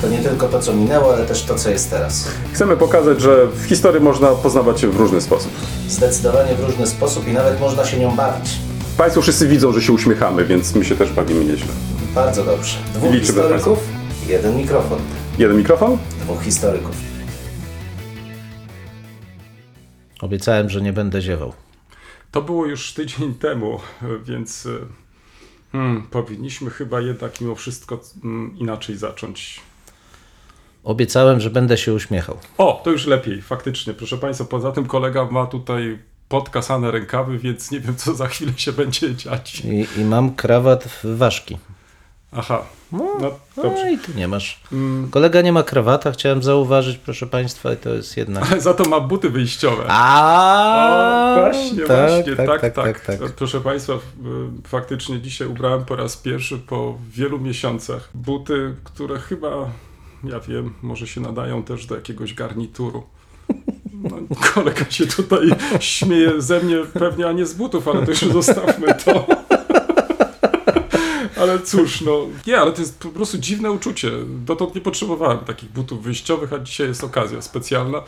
To nie tylko to, co minęło, ale też to, co jest teraz. Chcemy pokazać, że w historii można poznawać się w różny sposób. Zdecydowanie w różny sposób i nawet można się nią bawić. Państwo wszyscy widzą, że się uśmiechamy, więc my się też bawimy nieźle. Bardzo dobrze. Dwóch Liczymy historyków, jeden mikrofon. Jeden mikrofon? Dwóch historyków. Obiecałem, że nie będę ziewał. To było już tydzień temu, więc hmm, powinniśmy chyba jednak mimo wszystko hmm, inaczej zacząć. Obiecałem, że będę się uśmiechał. O, to już lepiej, faktycznie. Proszę Państwa, poza tym kolega ma tutaj podkasane rękawy, więc nie wiem, co za chwilę się będzie dziać. I, i mam krawat w ważki. Aha, No, no no dobrze. i tu nie masz. Kolega nie ma krawata, chciałem zauważyć, proszę Państwa, i to jest jednak. Ale za to ma buty wyjściowe. A, O, właśnie, właśnie, tak tak, tak, tak. Proszę Państwa, faktycznie dzisiaj ubrałem po raz pierwszy po wielu miesiącach buty, które chyba, ja wiem, może się nadają też do jakiegoś garnituru. No, kolega się tutaj śmieje ze mnie pewnie, a nie z butów, ale to już zostawmy to. Ale cóż, no nie, ale to jest po prostu dziwne uczucie. Dotąd nie potrzebowałem takich butów wyjściowych, a dzisiaj jest okazja specjalna.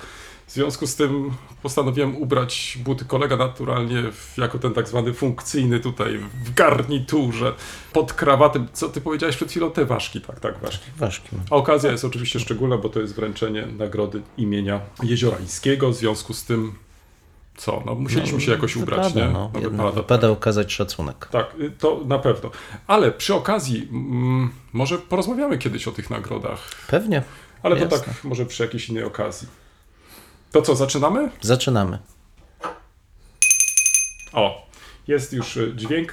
W związku z tym postanowiłem ubrać buty kolega naturalnie w, jako ten tak zwany funkcyjny tutaj w garniturze, pod krawatem. Co ty powiedziałeś przed chwilą? Te ważki, tak, tak, ważki. Ważki. A okazja jest oczywiście szczególna, bo to jest wręczenie nagrody imienia Jeziorańskiego. W związku z tym, co? No musieliśmy się jakoś ubrać, wypada, nie? No, No, wypada, wypada okazać szacunek. tak, y, to na pewno. Ale przy okazji, mm, może porozmawiamy kiedyś o tych nagrodach, Pewnie. ale to Jasne. tak może przy jakiejś innej okazji. To co, zaczynamy? Zaczynamy. O, jest już y, dźwięk.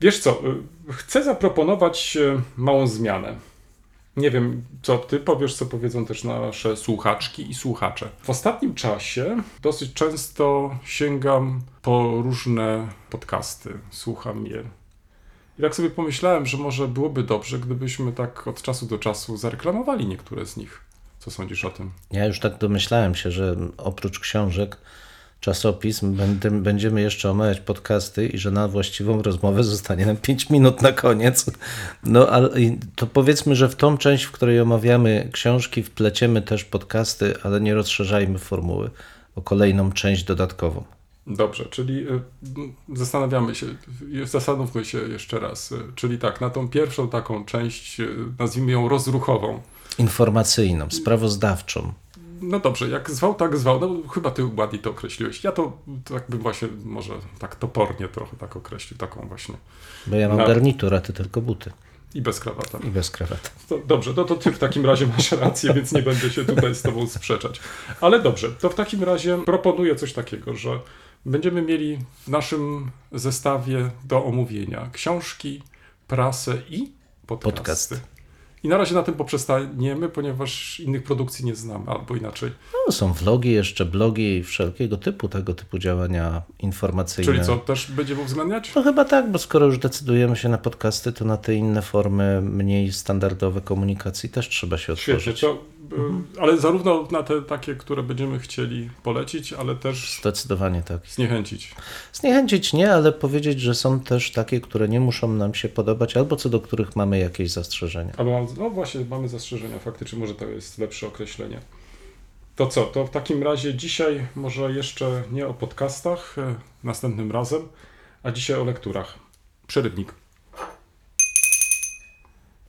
Wiesz co, y, chcę zaproponować y, małą zmianę. Nie wiem, co ty powiesz, co powiedzą też nasze słuchaczki i słuchacze. W ostatnim czasie dosyć często sięgam po różne podcasty, słucham je. I tak sobie pomyślałem, że może byłoby dobrze, gdybyśmy tak od czasu do czasu zareklamowali niektóre z nich. Co sądzisz o tym? Ja już tak domyślałem się, że oprócz książek, czasopism będziemy jeszcze omawiać podcasty i że na właściwą rozmowę zostanie nam 5 minut na koniec. No ale to powiedzmy, że w tą część, w której omawiamy książki, wpleciemy też podcasty, ale nie rozszerzajmy formuły o kolejną część dodatkową. Dobrze, czyli y, zastanawiamy się, y, zastanówmy się jeszcze raz. y, Czyli tak, na tą pierwszą taką część, nazwijmy ją rozruchową. Informacyjną, sprawozdawczą. No dobrze, jak zwał, tak zwał. No chyba ty ładnie to określiłeś. Ja to tak bym właśnie może tak topornie trochę tak określił, taką właśnie. Bo ja mam No. garnitur, a ty tylko buty. I bez krawata. I bez krawaty. To, dobrze, to, to ty w takim razie masz rację, więc nie będę się tutaj z tobą sprzeczać. Ale dobrze, to w takim razie proponuję coś takiego, że będziemy mieli w naszym zestawie do omówienia książki, prasę i podcasty. Podcast. I na razie na tym poprzestaniemy, ponieważ innych produkcji nie znamy, albo inaczej. No, są vlogi, jeszcze blogi wszelkiego typu tego typu działania informacyjne. Czyli co, też będziemy uwzględniać? No chyba tak, bo skoro już decydujemy się na podcasty, to na te inne formy mniej standardowe komunikacji też trzeba się Świetnie, otworzyć. to, y, ale zarówno na te takie, które będziemy chcieli polecić, ale też Zdecydowanie tak. zniechęcić. Zniechęcić nie, ale powiedzieć, że są też takie, które nie muszą nam się podobać, albo co do których mamy jakieś zastrzeżenia. Albo no właśnie, mamy zastrzeżenia, faktycznie może to jest lepsze określenie. To co, to w takim razie dzisiaj może jeszcze nie o podcastach, e, następnym razem, a dzisiaj o lekturach. Przerywnik.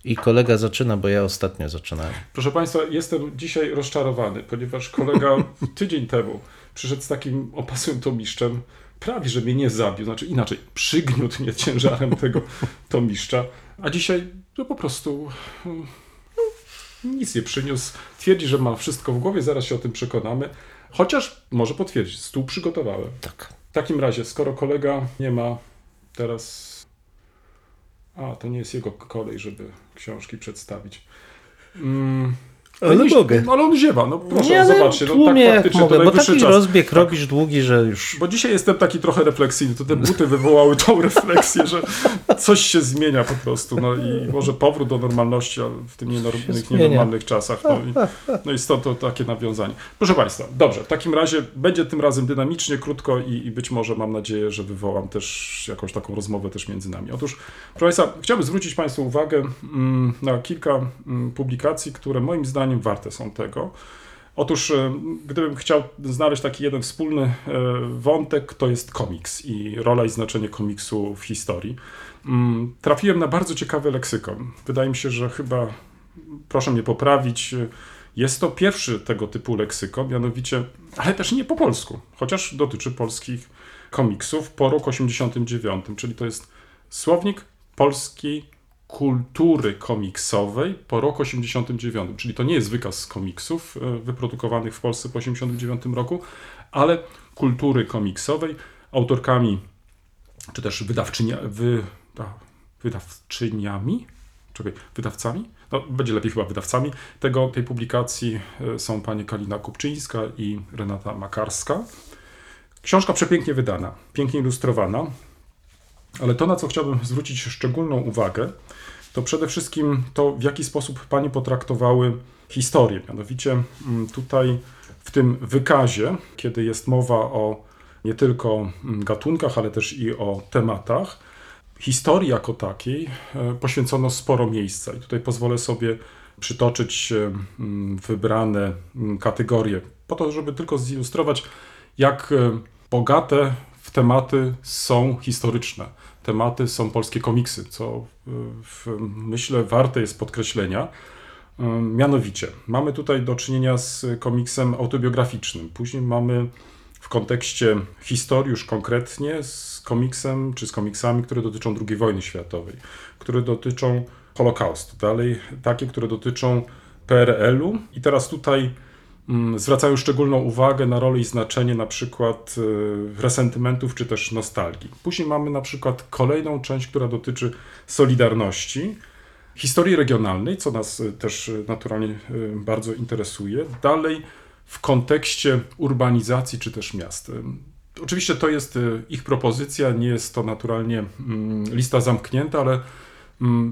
I kolega zaczyna, bo ja ostatnio zaczynałem. Proszę Państwa, jestem dzisiaj rozczarowany, ponieważ kolega tydzień temu przyszedł z takim opasłym tomiszczem, prawie że mnie nie zabił, znaczy inaczej, przygniótł mnie ciężarem tego tomiszcza, a dzisiaj no po prostu no, nic nie przyniósł. Twierdzi, że ma wszystko w głowie, zaraz się o tym przekonamy. Chociaż może potwierdzić, stół przygotowałem. Tak. W takim razie, skoro kolega nie ma teraz. A, to nie jest jego kolej, żeby książki przedstawić. Mm, Ale nie- mogę. Ale on ziewa, no proszę, Nie, zobaczcie. No, tłumie tak faktycznie, mogę, to bo taki czas. rozbieg robisz długi, że już... Bo dzisiaj jestem taki trochę refleksyjny, to te buty wywołały tą refleksję, że coś się zmienia po prostu. No i może powrót do normalności ale w tych zmienia. nienormalnych czasach. No i, no i stąd to takie nawiązanie. Proszę Państwa, dobrze, w takim razie będzie tym razem dynamicznie, krótko i, i być może mam nadzieję, że wywołam też jakąś taką rozmowę też między nami. Otóż, proszę Państwa, chciałbym zwrócić Państwu uwagę mm, na kilka mm, publikacji, które moim zdaniem warte są tego. Otóż, e, gdybym chciał znaleźć taki jeden wspólny e, wątek, to jest komiks i rola i znaczenie komiksu w historii. Mm, Trafiłem na bardzo ciekawy leksykon. Wydaje mi się, że chyba, proszę mnie poprawić, e, jest to pierwszy tego typu leksykon, mianowicie, ale też nie po polsku, chociaż dotyczy polskich komiksów po roku 89, czyli to jest słownik polskiej kultury komiksowej po roku 89, czyli to nie jest wykaz komiksów e, wyprodukowanych w Polsce po 89 roku, ale kultury komiksowej, autorkami, czy też wydawczynia, wy, wydawczyniami, czekaj, wydawcami? No, będzie lepiej chyba wydawcami. Tego, tej publikacji e, są panie Kalina Kupczyńska i Renata Makarska. Książka przepięknie wydana, pięknie ilustrowana, ale to, na co chciałbym zwrócić szczególną uwagę, to przede wszystkim to, w jaki sposób panie potraktowały historię. Mianowicie mm, tutaj w tym wykazie, kiedy jest mowa o nie tylko mm, gatunkach, ale też i o tematach, historii jako takiej e, poświęcono sporo miejsca. I tutaj pozwolę sobie przytoczyć e, mm, wybrane kategorie, po to, żeby tylko zilustrować, jak e, bogate tematy są historyczne. Tematy są polskie komiksy, co e, w, myślę warte jest podkreślenia. E, Mianowicie, mamy tutaj do czynienia z komiksem autobiograficznym. Później mamy w kontekście historii już konkretnie z komiksem, czy z komiksami, które dotyczą II wojny światowej, które dotyczą Holokaustu. Dalej takie, które dotyczą PRL-u. I teraz tutaj zwracają szczególną uwagę na rolę i znaczenie na przykład y, resentymentów czy też nostalgii. Później mamy na przykład kolejną część, która dotyczy solidarności, historii regionalnej, co nas y, też y, naturalnie bardzo interesuje. Dalej w kontekście urbanizacji czy też miast. Oczywiście to jest ich propozycja, nie jest to naturalnie mm, lista zamknięta, ale mm,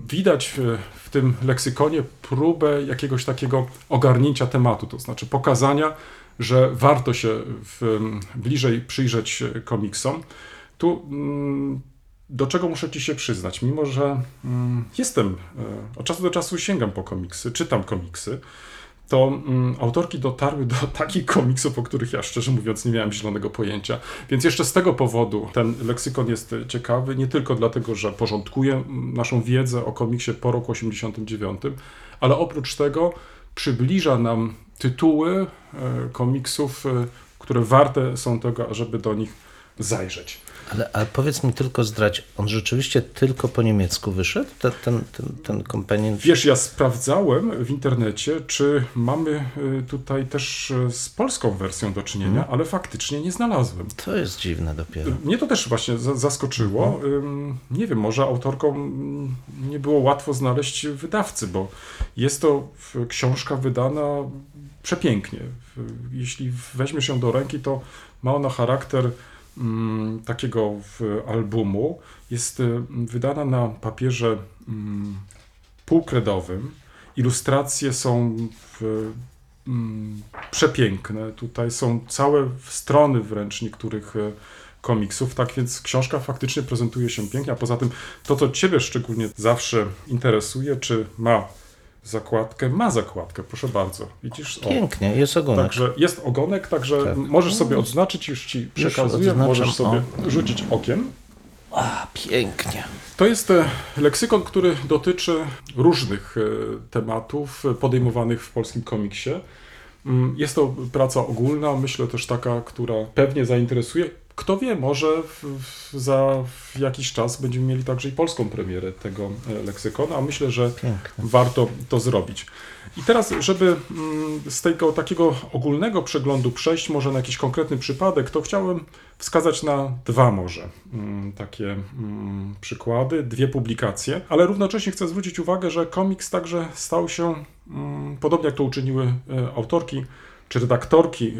widać y, w tym leksykonie próbę jakiegoś takiego ogarnięcia tematu, to znaczy pokazania, że warto się w, ym, bliżej przyjrzeć y, komiksom. Tu mm, do czego muszę Ci się przyznać, mimo że mm, jestem, y, od czasu do czasu sięgam po komiksy, czytam komiksy, to mm, autorki dotarły do takich komiksów, o których ja szczerze mówiąc nie miałem zielonego pojęcia. Więc jeszcze z tego powodu ten leksykon jest e, ciekawy, nie tylko dlatego, że porządkuje mm, naszą wiedzę o komiksie po roku 89, ale oprócz tego przybliża nam tytuły e, komiksów, e, które warte są tego, żeby do nich zajrzeć. Ale, ale powiedz mi tylko zdradź, on rzeczywiście tylko po niemiecku wyszedł, ten, ten, ten, ten companion? Wiesz, ja sprawdzałem w internecie, czy mamy y, tutaj też y, z polską wersją do czynienia, ale faktycznie nie znalazłem. To jest dziwne dopiero. Mnie to też właśnie za- zaskoczyło. Ym, Nie wiem, może autorom mm, nie było łatwo znaleźć wydawcy, bo jest to książka wydana przepięknie. Jeśli weźmiesz ją do ręki, to ma ona charakter takiego w- albumu. Jest y, wydana na papierze mm, półkredowym. Ilustracje są w, mm, przepiękne. Tutaj są całe strony wręcz niektórych e, komiksów, tak więc książka faktycznie prezentuje się pięknie, a poza tym to, co Ciebie szczególnie zawsze interesuje, czy ma zakładkę? Ma zakładkę, proszę bardzo. Widzisz? O. Pięknie, jest ogonek. Także jest ogonek, także Tak. możesz sobie odznaczyć, już Ci przekazuję, odznaczam, możesz sobie rzucić okiem. A, pięknie. To jest e, leksykon, który dotyczy różnych e, tematów podejmowanych w polskim komiksie. Mm, Jest to praca ogólna, myślę też taka, która pewnie zainteresuje. Kto wie, może w, w, za jakiś czas będziemy mieli także i polską premierę tego e, leksykonu, a myślę, że Piękne. warto to zrobić. I teraz, żeby mm, z tego takiego ogólnego przeglądu przejść może na jakiś konkretny przypadek, to chciałem wskazać na dwa może mm, takie mm, przykłady, dwie publikacje, ale równocześnie chcę zwrócić uwagę, że komiks także stał się, podobnie jak to uczyniły e, autorki, czy redaktorki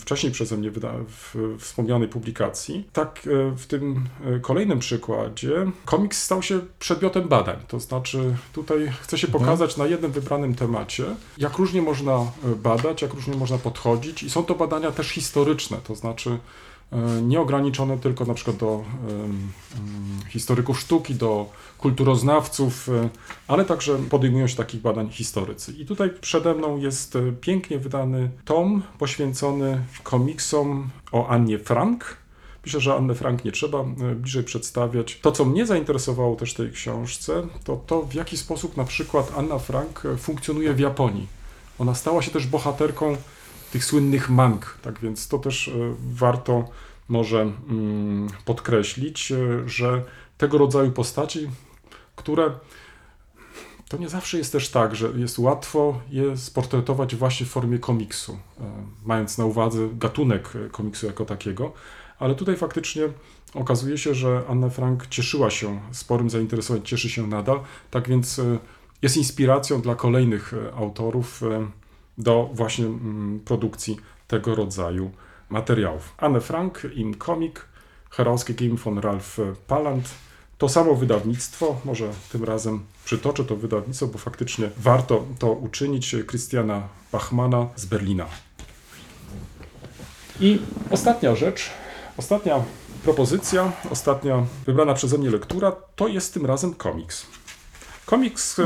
wcześniej przeze mnie w wspomnianej publikacji. Tak e, w tym e, kolejnym przykładzie komiks stał się przedmiotem badań. To znaczy tutaj chcę się mhm. pokazać na jednym wybranym temacie, jak różnie można e, badać, jak różnie można podchodzić i są to badania też historyczne, to znaczy nieograniczone tylko na przykład do historyków sztuki, do kulturoznawców, e, ale także podejmują się takich badań historycy. I tutaj przede mną jest e, pięknie wydany tom poświęcony komiksom o Annie Frank. Myślę, że Annę Frank nie trzeba bliżej przedstawiać. To, co mnie zainteresowało też tej książce, to to, w jaki sposób na przykład Anna Frank funkcjonuje w Japonii. Ona stała się też bohaterką tych słynnych mang. Tak więc to też e, warto może mm, podkreślić, e, że tego rodzaju postaci, które to nie zawsze jest też tak, że jest łatwo je sportretować właśnie w formie komiksu, e, mając na uwadze gatunek komiksu jako takiego, ale tutaj faktycznie okazuje się, że Anne Frank cieszyła się sporym zainteresowaniem, cieszy się nadal, tak więc jest inspiracją dla kolejnych autorów do właśnie mm, produkcji tego rodzaju materiałów. Anne Frank im Comic, Herausgegeben von Ralph Palant. To samo wydawnictwo, może tym razem przytoczę to wydawnictwo, bo faktycznie warto to uczynić, Christiana Bachmana z Berlina. I ostatnia rzecz, ostatnia propozycja, ostatnia wybrana przeze mnie lektura, to jest tym razem komiks. Komiks,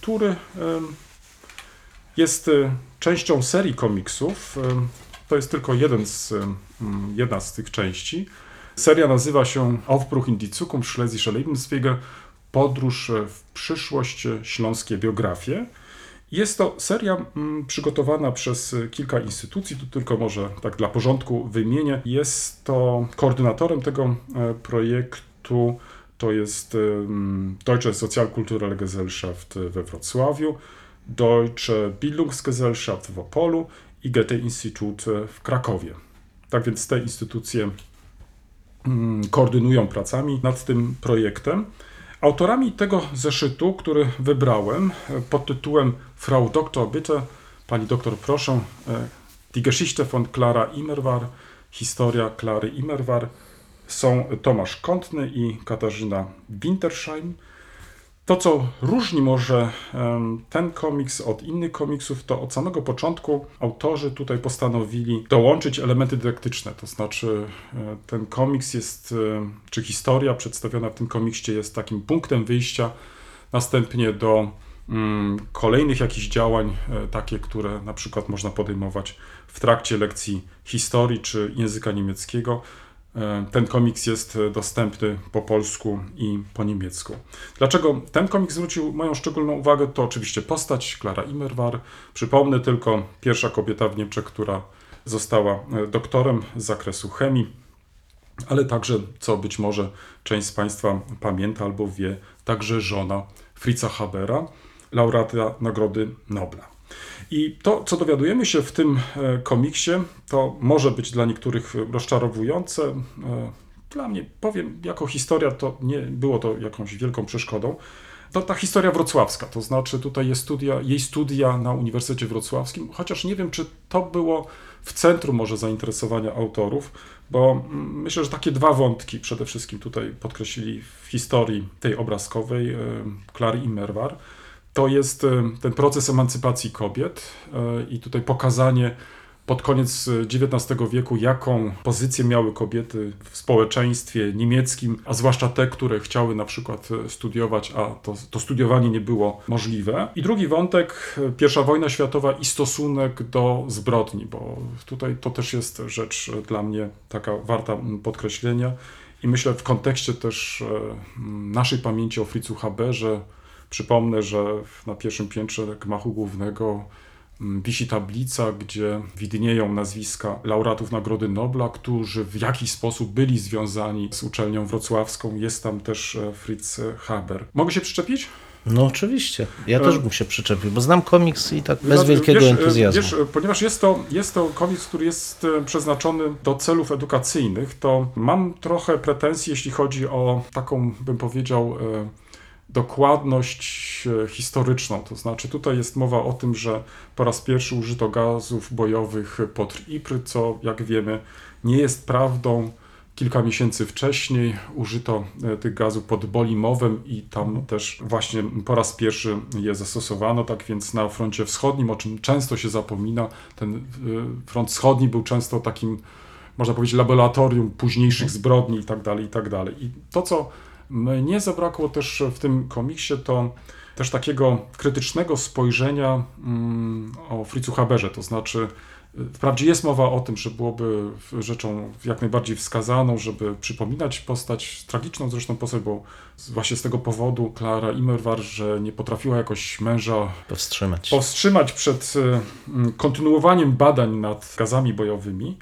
który jest częścią serii komiksów. To jest tylko jeden z, jedna z tych części. Seria nazywa się Aufbruch in die Zukunft Schlesische Lebenswege Podróż w przyszłość śląskie biografie. Jest to seria przygotowana przez kilka instytucji, tu tylko może tak dla porządku wymienię. Jest to koordynatorem tego e, projektu, to jest Deutsche Sozialkulturelle Gesellschaft we Wrocławiu. Deutsche Bildungsgesellschaft w Opolu i Goethe-Institut w Krakowie. Tak więc te instytucje mm, koordynują pracami nad tym projektem. Autorami tego zeszytu, który wybrałem pod tytułem Frau Doktor bitte, pani doktor proszę, e, Die Geschichte von Clara Immerwahr, historia Klary Immerwahr, są Tomasz Kątny i Katarzyna Wintersheim. To, co różni może ten komiks od innych komiksów, to od samego początku autorzy tutaj postanowili dołączyć elementy dydaktyczne. To znaczy, e, ten komiks jest, e, czy historia przedstawiona w tym komiksie jest takim punktem wyjścia, następnie do mm, kolejnych jakichś działań, e, takie, które na przykład można podejmować w trakcie lekcji historii czy języka niemieckiego. E, ten komiks jest dostępny po polsku i po niemiecku. Dlaczego ten komiks zwrócił moją szczególną uwagę? To oczywiście postać Klara Immerwahr. Przypomnę tylko, pierwsza kobieta w Niemczech, która została e, doktorem z zakresu chemii, ale także, co być może część z Państwa pamięta albo wie, także żona Fritza Habera, laureata Nagrody Nobla. I to, co dowiadujemy się w tym e, komiksie, to może być dla niektórych rozczarowujące. E, dla mnie, powiem, jako historia, to nie było to jakąś wielką przeszkodą. To ta historia wrocławska, to znaczy tutaj jest studia, jej studia na Uniwersytecie Wrocławskim, chociaż nie wiem, czy to było w centrum może zainteresowania autorów, bo mm, myślę, że takie dwa wątki przede wszystkim tutaj podkreślili w historii tej obrazkowej Klary e, Immerwahr to jest e, ten proces emancypacji kobiet e, i tutaj pokazanie pod koniec XIX wieku, jaką pozycję miały kobiety w społeczeństwie niemieckim, a zwłaszcza te, które chciały na przykład studiować, a to, to studiowanie nie było możliwe. I drugi wątek, I wojna światowa i stosunek do zbrodni, bo tutaj to też jest rzecz dla mnie taka warta podkreślenia. I myślę w kontekście też e, naszej pamięci o Fritzu Haberze, Przypomnę, że na pierwszym piętrze gmachu głównego mm, wisi tablica, gdzie widnieją nazwiska laureatów Nagrody Nobla, którzy w jakiś sposób byli związani z uczelnią wrocławską. Jest tam też e, Fritz Haber. Mogę się przyczepić? No oczywiście. Ja też bym się przyczepił, bo znam komiks i tak bez wielkiego wiesz, entuzjazmu. Wiesz, ponieważ jest to, jest to komiks, który jest e, przeznaczony do celów edukacyjnych, to mam trochę pretensji, jeśli chodzi o taką, bym powiedział, e, dokładność e, historyczną. To znaczy, tutaj jest mowa o tym, że po raz pierwszy użyto gazów bojowych pod Ypres, co jak wiemy nie jest prawdą. Kilka miesięcy wcześniej użyto e, tych gazów pod Bolimowem i tam też właśnie po raz pierwszy je zastosowano, tak więc na froncie wschodnim, o czym często się zapomina, ten e, front wschodni był często takim, można powiedzieć, laboratorium późniejszych zbrodni i tak dalej, i tak dalej. I to, co mnie zabrakło też w tym komiksie, to też takiego krytycznego spojrzenia mm, o Fritzu Haberze, to znaczy Wprawdzie jest mowa o tym, że byłoby rzeczą jak najbardziej wskazaną, żeby przypominać postać, tragiczną zresztą postać, bo właśnie z tego powodu Klara Immerwahr, że nie potrafiła jakoś męża Powstrzymać. powstrzymać przed e, kontynuowaniem badań nad gazami bojowymi,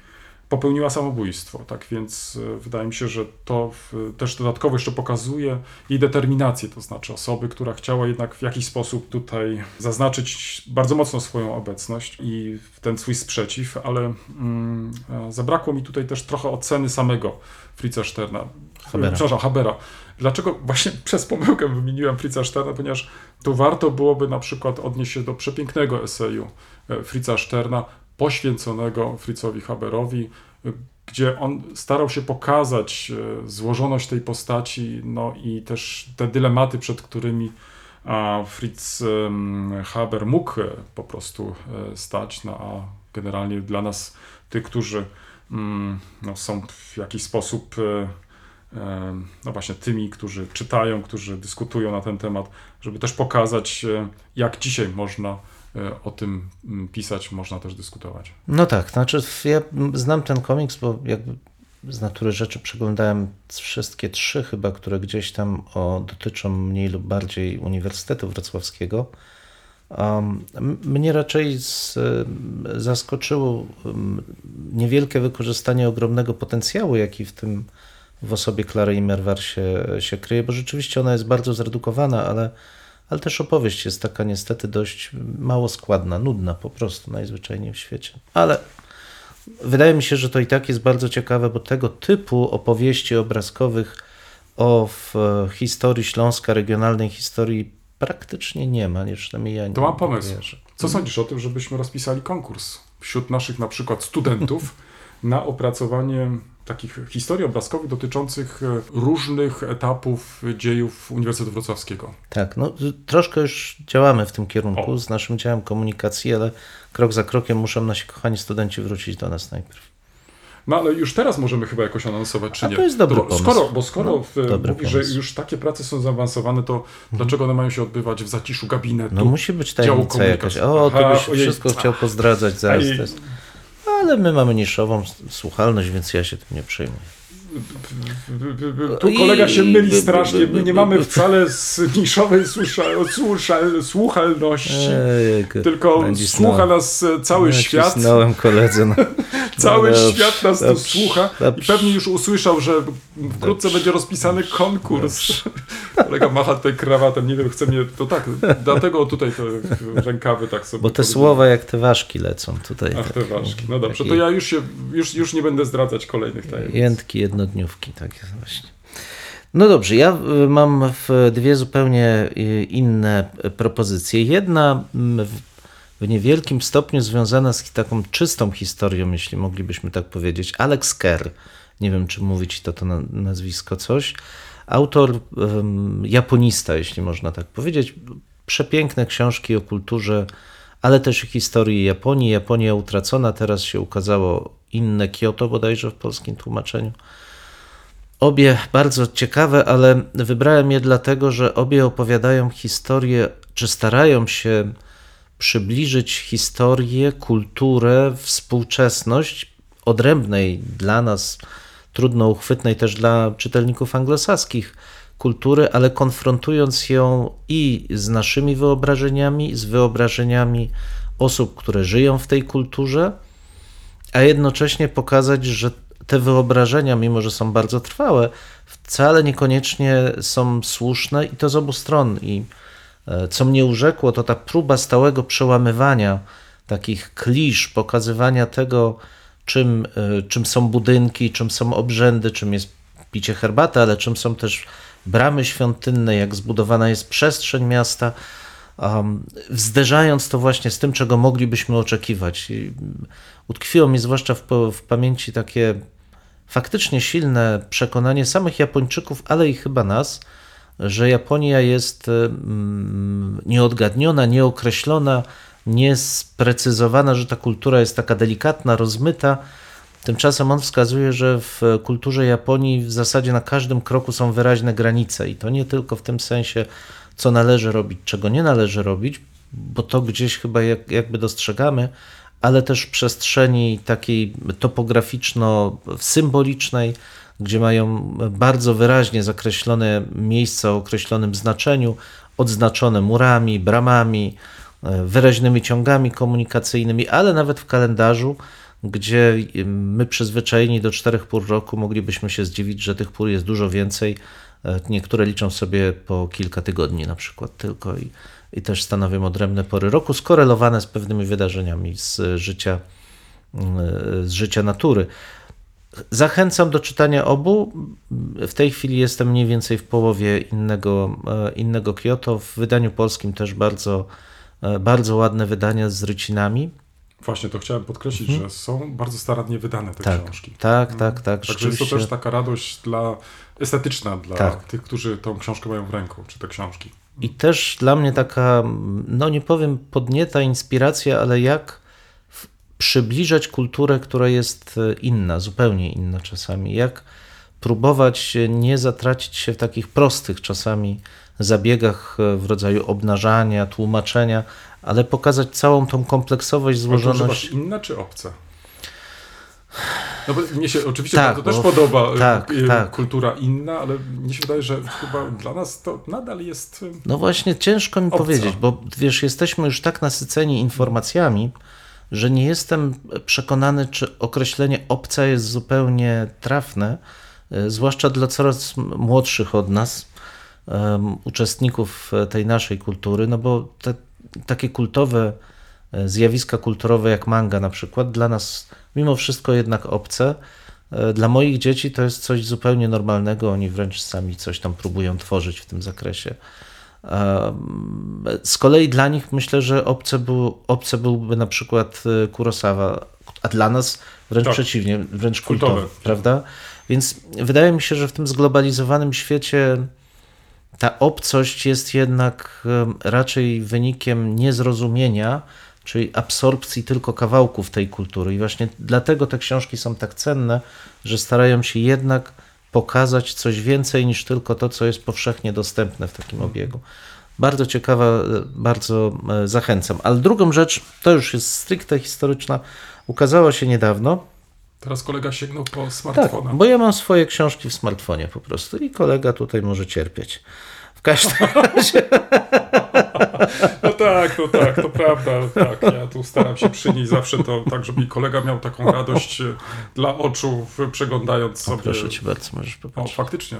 popełniła samobójstwo. Tak więc e, wydaje mi się, że to też dodatkowo jeszcze pokazuje jej determinację, to znaczy osoby, która chciała jednak w jakiś sposób tutaj zaznaczyć bardzo mocno swoją obecność i ten swój sprzeciw, ale mm, e, zabrakło mi tutaj też trochę oceny samego Fritza Sterna. Habera. Przepraszam, Habera. Dlaczego właśnie przez pomyłkę wymieniłem Fritza Sterna? Ponieważ tu warto byłoby na przykład odnieść się do przepięknego eseju e, Fritza Sterna, poświęconego Fritzowi Haberowi, gdzie on starał się pokazać e, złożoność tej postaci, no i też te dylematy, przed którymi Fritz Haber mógł e, po prostu e, stać, no a generalnie dla nas, tych, którzy mm, no, są w jakiś sposób no właśnie tymi, którzy czytają, którzy dyskutują na ten temat, żeby też pokazać, jak dzisiaj można o tym mm, pisać, można też dyskutować. No tak, znaczy ja znam ten komiks, bo jakby z natury rzeczy przeglądałem wszystkie trzy chyba, które gdzieś tam o, dotyczą mniej lub bardziej Uniwersytetu Wrocławskiego. Um, mnie raczej z, zaskoczyło niewielkie wykorzystanie ogromnego potencjału, jaki w tym w osobie Klary Immerwahr się, się kryje, bo rzeczywiście ona jest bardzo zredukowana, ale, ale też opowieść jest taka niestety dość mało składna, nudna po prostu najzwyczajniej w świecie. Ale wydaje mi się, że to i tak jest bardzo ciekawe, bo tego typu opowieści obrazkowych o w historii Śląska, regionalnej historii praktycznie nie ma, nie przynajmniej ja nie To mam pomysł. wierzę. Co sądzisz o tym, żebyśmy rozpisali konkurs wśród naszych na przykład studentów na opracowanie takich historii obrazkowych dotyczących e, różnych etapów dziejów Uniwersytetu Wrocławskiego? Tak, no troszkę już działamy w tym kierunku O. z naszym działem komunikacji, ale krok za krokiem muszą nasi kochani studenci wrócić do nas najpierw. No ale już teraz możemy chyba jakoś anonsować, czy A nie? to jest dobry bo, pomysł. skoro, bo skoro No, mówi, że już takie prace są zaawansowane, to dlaczego one mają się odbywać w zaciszu gabinetu? No musi być tajemnica jakaś. O, ty Aha, byś ojej. wszystko chciał pozdradzać zaraz. Ej. Ale my mamy niszową słuchalność, więc ja się tym nie przejmuję. Tu kolega się myli strasznie. My nie mamy wcale słusza, słusza, słuchalności. Ejku, Tylko słucha nas e, cały świat. Koledze. No. Cały No świat nas tu słucha i pewnie już usłyszał, że wkrótce będzie rozpisany konkurs. Kolega macha tutaj krawatem, nie wiem, chce mnie, to tak, dlatego tutaj te rękawy tak sobie... Bo te słowa jak te ważki lecą tutaj. Ach, te takie- ważki. No dobrze, to ja już się, już, już nie będę zdradzać kolejnych tajemnic. Jętki, jednodniówki, tak jest właśnie. No dobrze, ja y, mam dwie zupełnie y, inne y, propozycje. Jedna mm, w, niewielkim stopniu związana z taką czystą historią, jeśli moglibyśmy tak powiedzieć. Alex Kerr. Nie wiem, czy mówić to, to na- nazwisko coś. Autor, japonista, jeśli można tak powiedzieć. Przepiękne książki o kulturze, ale też i historii Japonii. Japonia utracona, teraz się ukazało inne Kyoto bodajże w polskim tłumaczeniu. Obie bardzo ciekawe, ale wybrałem je dlatego, że obie opowiadają historię, czy starają się przybliżyć historię, kulturę, współczesność odrębnej dla nas, trudno uchwytnej też dla czytelników anglosaskich kultury, ale konfrontując ją i z naszymi wyobrażeniami, z wyobrażeniami osób, które żyją w tej kulturze, a jednocześnie pokazać, że te wyobrażenia, mimo że są bardzo trwałe, wcale niekoniecznie są słuszne i to z obu stron. I E, Co mnie urzekło, to ta próba stałego przełamywania takich klisz, pokazywania tego, czym, e, czym są budynki, czym są obrzędy, czym jest picie herbaty, ale czym są też bramy świątynne, jak zbudowana jest przestrzeń miasta, um, zderzając to właśnie z tym, czego moglibyśmy oczekiwać. I utkwiło mi zwłaszcza w, w pamięci takie faktycznie silne przekonanie samych Japończyków, ale i chyba nas, że Japonia jest nieodgadniona, nieokreślona, niesprecyzowana, że ta kultura jest taka delikatna, rozmyta. Tymczasem on wskazuje, że w kulturze Japonii w zasadzie na każdym kroku są wyraźne granice i to nie tylko w tym sensie, co należy robić, czego nie należy robić, bo to gdzieś chyba jak, jakby dostrzegamy, ale też przestrzeni takiej topograficzno-symbolicznej, gdzie mają bardzo wyraźnie zakreślone miejsca o określonym znaczeniu, odznaczone murami, bramami, e, wyraźnymi ciągami komunikacyjnymi, ale nawet w kalendarzu, gdzie my przyzwyczajeni do czterech pór roku moglibyśmy się zdziwić, że tych pór jest dużo więcej. E, Niektóre liczą sobie po kilka tygodni na przykład tylko i, i też stanowią odrębne pory roku, skorelowane z pewnymi wydarzeniami z życia, mm, z życia natury. Zachęcam do czytania obu. W tej chwili jestem mniej więcej w połowie innego, e, innego Kyoto. W wydaniu polskim też bardzo, e, bardzo ładne wydania z rycinami. Właśnie to chciałem podkreślić, że są bardzo starannie wydane te Tak, książki. tak, tak, tak. Także jest to też taka radość dla, estetyczna dla Tak. tych, którzy tą książkę mają w ręku, czy te książki. I też dla mnie taka, no nie powiem podnieta inspiracja, ale jak przybliżać kulturę, która jest e, inna, zupełnie inna czasami. Jak próbować nie zatracić się w takich prostych czasami zabiegach e, w rodzaju obnażania, tłumaczenia, ale pokazać całą tą kompleksowość, to używasz złożoność. inna czy obca? No bo mnie się oczywiście Tak, bardzo też podoba y, tak, y, tak. kultura inna, ale mnie się wydaje, że chyba dla nas to nadal jest... y, No właśnie, ciężko mi Obca. powiedzieć, bo wiesz, jesteśmy już tak nasyceni informacjami, że nie jestem przekonany, czy określenie obca jest zupełnie trafne, zwłaszcza dla coraz młodszych od nas em, uczestników e, tej naszej kultury, no bo te takie kultowe zjawiska kulturowe jak manga na przykład dla nas mimo wszystko jednak obce. E, Dla moich dzieci to jest coś zupełnie normalnego, oni wręcz sami coś tam próbują tworzyć w tym zakresie. Em, Z kolei dla nich myślę, że obce, był, obce byłby na przykład e, Kurosawa, a dla nas wręcz Tak. przeciwnie, wręcz Kultowy. kultowy, prawda? Więc wydaje mi się, że w tym zglobalizowanym świecie ta obcość jest jednak raczej wynikiem niezrozumienia, czyli absorpcji tylko kawałków tej kultury. I właśnie dlatego te książki są tak cenne, że starają się jednak pokazać coś więcej niż tylko to, co jest powszechnie dostępne w takim obiegu. Bardzo ciekawa, e, bardzo e, zachęcam. Ale drugą rzecz, to już jest stricte historyczna, ukazała się niedawno. Teraz kolega sięgnął po Tak, smartfona. bo ja mam swoje książki w smartfonie po prostu i kolega tutaj może cierpieć. W każdym razie, No tak, no tak, to prawda. Tak, ja tu staram się przynieść zawsze to tak, żeby kolega miał taką radość dla oczu, przeglądając sobie. proszę cię bardzo, możesz O, popatrzeć. faktycznie,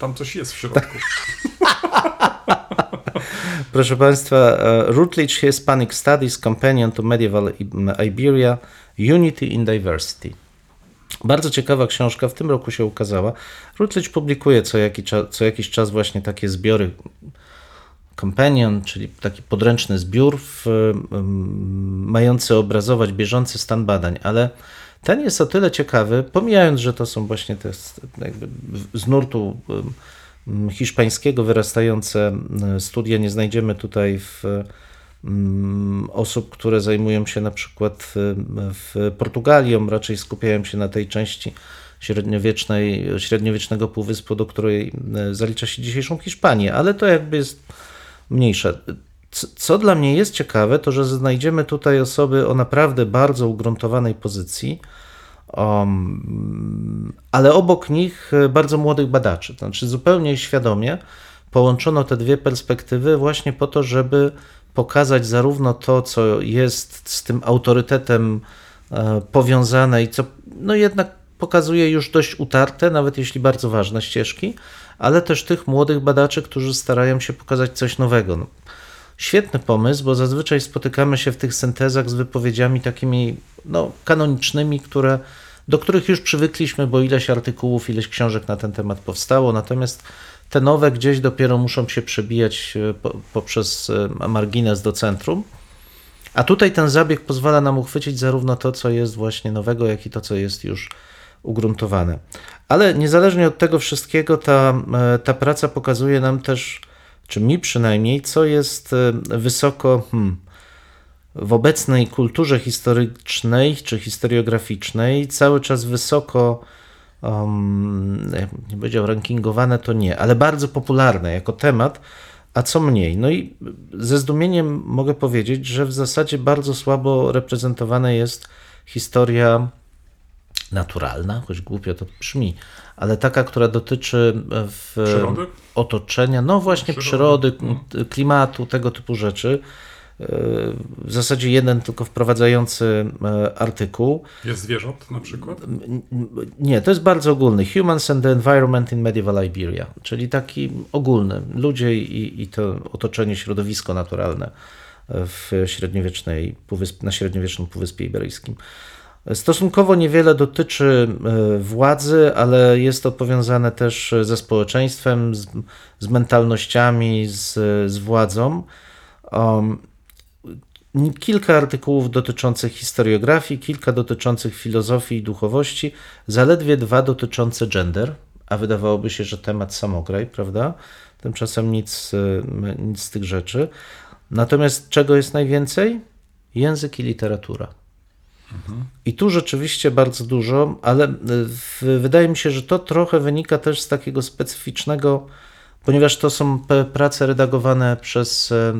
tam coś jest w środku. Proszę Państwa, e, Routledge Hispanic Studies Companion to Medieval Iberia Unity in Diversity. Bardzo ciekawa książka, w tym roku się ukazała. Routledge publikuje co, jaki co jakiś czas właśnie takie zbiory Companion, czyli taki podręczny zbiór w, mający obrazować bieżący stan badań, ale ten jest o tyle ciekawy, pomijając, że to są właśnie te jakby z nurtu hiszpańskiego wyrastające studia, nie znajdziemy tutaj w osób, które zajmują się na przykład y, w Portugalią, raczej skupiają się na tej części średniowiecznej, średniowiecznego półwyspu, do której y, zalicza się dzisiejszą Hiszpanię, ale to jakby jest mniejsze. Co dla mnie jest ciekawe, to że znajdziemy tutaj osoby o naprawdę bardzo ugruntowanej pozycji, um, ale obok nich e, bardzo młodych badaczy. Znaczy, zupełnie świadomie połączono te dwie perspektywy właśnie po to, żeby pokazać zarówno to, co jest z tym autorytetem e, powiązane i co no jednak pokazuje już dość utarte, nawet jeśli bardzo ważne ścieżki, ale też tych młodych badaczy, którzy starają się pokazać coś nowego. No, świetny pomysł, bo zazwyczaj spotykamy się w tych syntezach z wypowiedziami takimi no, kanonicznymi, które, do których już przywykliśmy, bo ileś artykułów, ileś książek na ten temat powstało, natomiast te nowe gdzieś dopiero muszą się przebijać e, po, poprzez e, margines do centrum. A tutaj ten zabieg pozwala nam uchwycić zarówno to, co jest właśnie nowego, jak i to, co jest już ugruntowane. Ale niezależnie od tego wszystkiego, ta, e, ta praca pokazuje nam też, czy mi przynajmniej, co jest wysoko hmm, w obecnej kulturze historycznej czy historiograficznej, cały czas wysoko, um, nie powiedział rankingowane, to nie, ale bardzo popularne jako temat, a co mniej. No i ze zdumieniem mogę powiedzieć, że w zasadzie bardzo słabo reprezentowana jest historia naturalna, choć głupio to brzmi, ale taka, która dotyczy e, w Przyrody? otoczenia, no właśnie Przyrody. przyrody, klimatu, tego typu rzeczy. E, W zasadzie jeden tylko wprowadzający e, artykuł. Jest zwierząt na przykład? Nie, to jest bardzo ogólny. Humans and the Environment in Medieval Iberia, czyli taki ogólny. Ludzie i, i to otoczenie, środowisko naturalne w średniowiecznej, na średniowiecznym Półwyspie Iberyjskim. Stosunkowo niewiele dotyczy e, władzy, ale jest to powiązane też ze społeczeństwem, z, z mentalnościami, z, z władzą. Um, kilka artykułów dotyczących historiografii, kilka dotyczących filozofii i duchowości, zaledwie dwa dotyczące gender, a wydawałoby się, że temat samograj, prawda? Tymczasem nic, e, nic z tych rzeczy. Natomiast czego jest najwięcej? Język i literatura. I tu rzeczywiście bardzo dużo, ale y, w, wydaje mi się, że to trochę wynika też z takiego specyficznego, ponieważ to są prace redagowane przez e,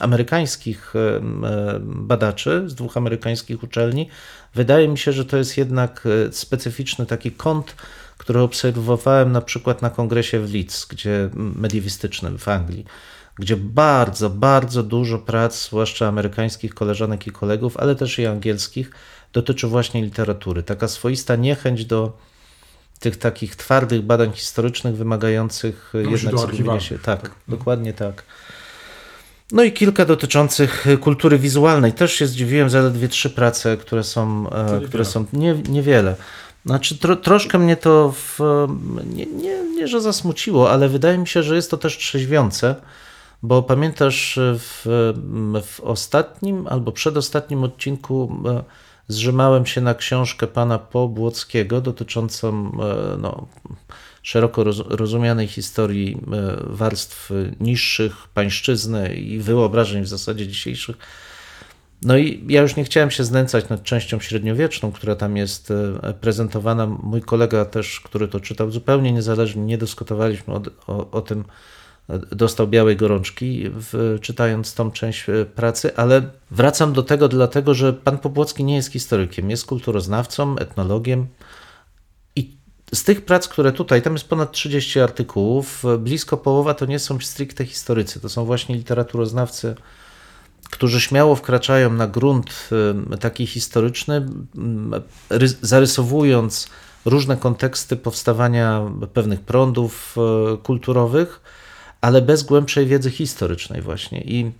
amerykańskich e, e, badaczy z dwóch amerykańskich uczelni. Wydaje mi się, że to jest jednak specyficzny taki kąt, który obserwowałem na przykład na kongresie w Leeds, gdzie mediewistycznym w Anglii gdzie bardzo, bardzo dużo prac, zwłaszcza amerykańskich koleżanek i kolegów, ale też i angielskich, dotyczy właśnie literatury. Taka swoista niechęć do tych takich twardych badań historycznych, wymagających Dąży jednak do skupienia archiwalnych, się. Tak, tak. dokładnie tak. No i kilka dotyczących kultury wizualnej. Też się zdziwiłem, zaledwie trzy prace, które są, e, niewiele. które są nie, niewiele. Znaczy, tro, troszkę mnie to w, nie, nie, nie, że zasmuciło, ale wydaje mi się, że jest to też trzeźwiące, bo pamiętasz w, w ostatnim albo przedostatnim odcinku e, zrzymałem się na książkę pana Pobłockiego dotyczącą e, no, szeroko roz, rozumianej historii e, warstw niższych, pańszczyzny i wyobrażeń w zasadzie dzisiejszych. No i ja już nie chciałem się znęcać nad częścią średniowieczną, która tam jest e, prezentowana. Mój kolega też, który to czytał zupełnie niezależnie, nie dyskutowaliśmy o, o, o tym, dostał białej gorączki, w, czytając tą część e, pracy, ale wracam do tego dlatego, że pan Popłocki nie jest historykiem, jest kulturoznawcą, etnologiem i z tych prac, które tutaj, tam jest ponad 30 artykułów, blisko połowa to nie są stricte historycy, to są właśnie literaturoznawcy, którzy śmiało wkraczają na grunt y, taki historyczny, ry- zarysowując różne konteksty powstawania pewnych prądów kulturowych, ale bez głębszej wiedzy historycznej właśnie. I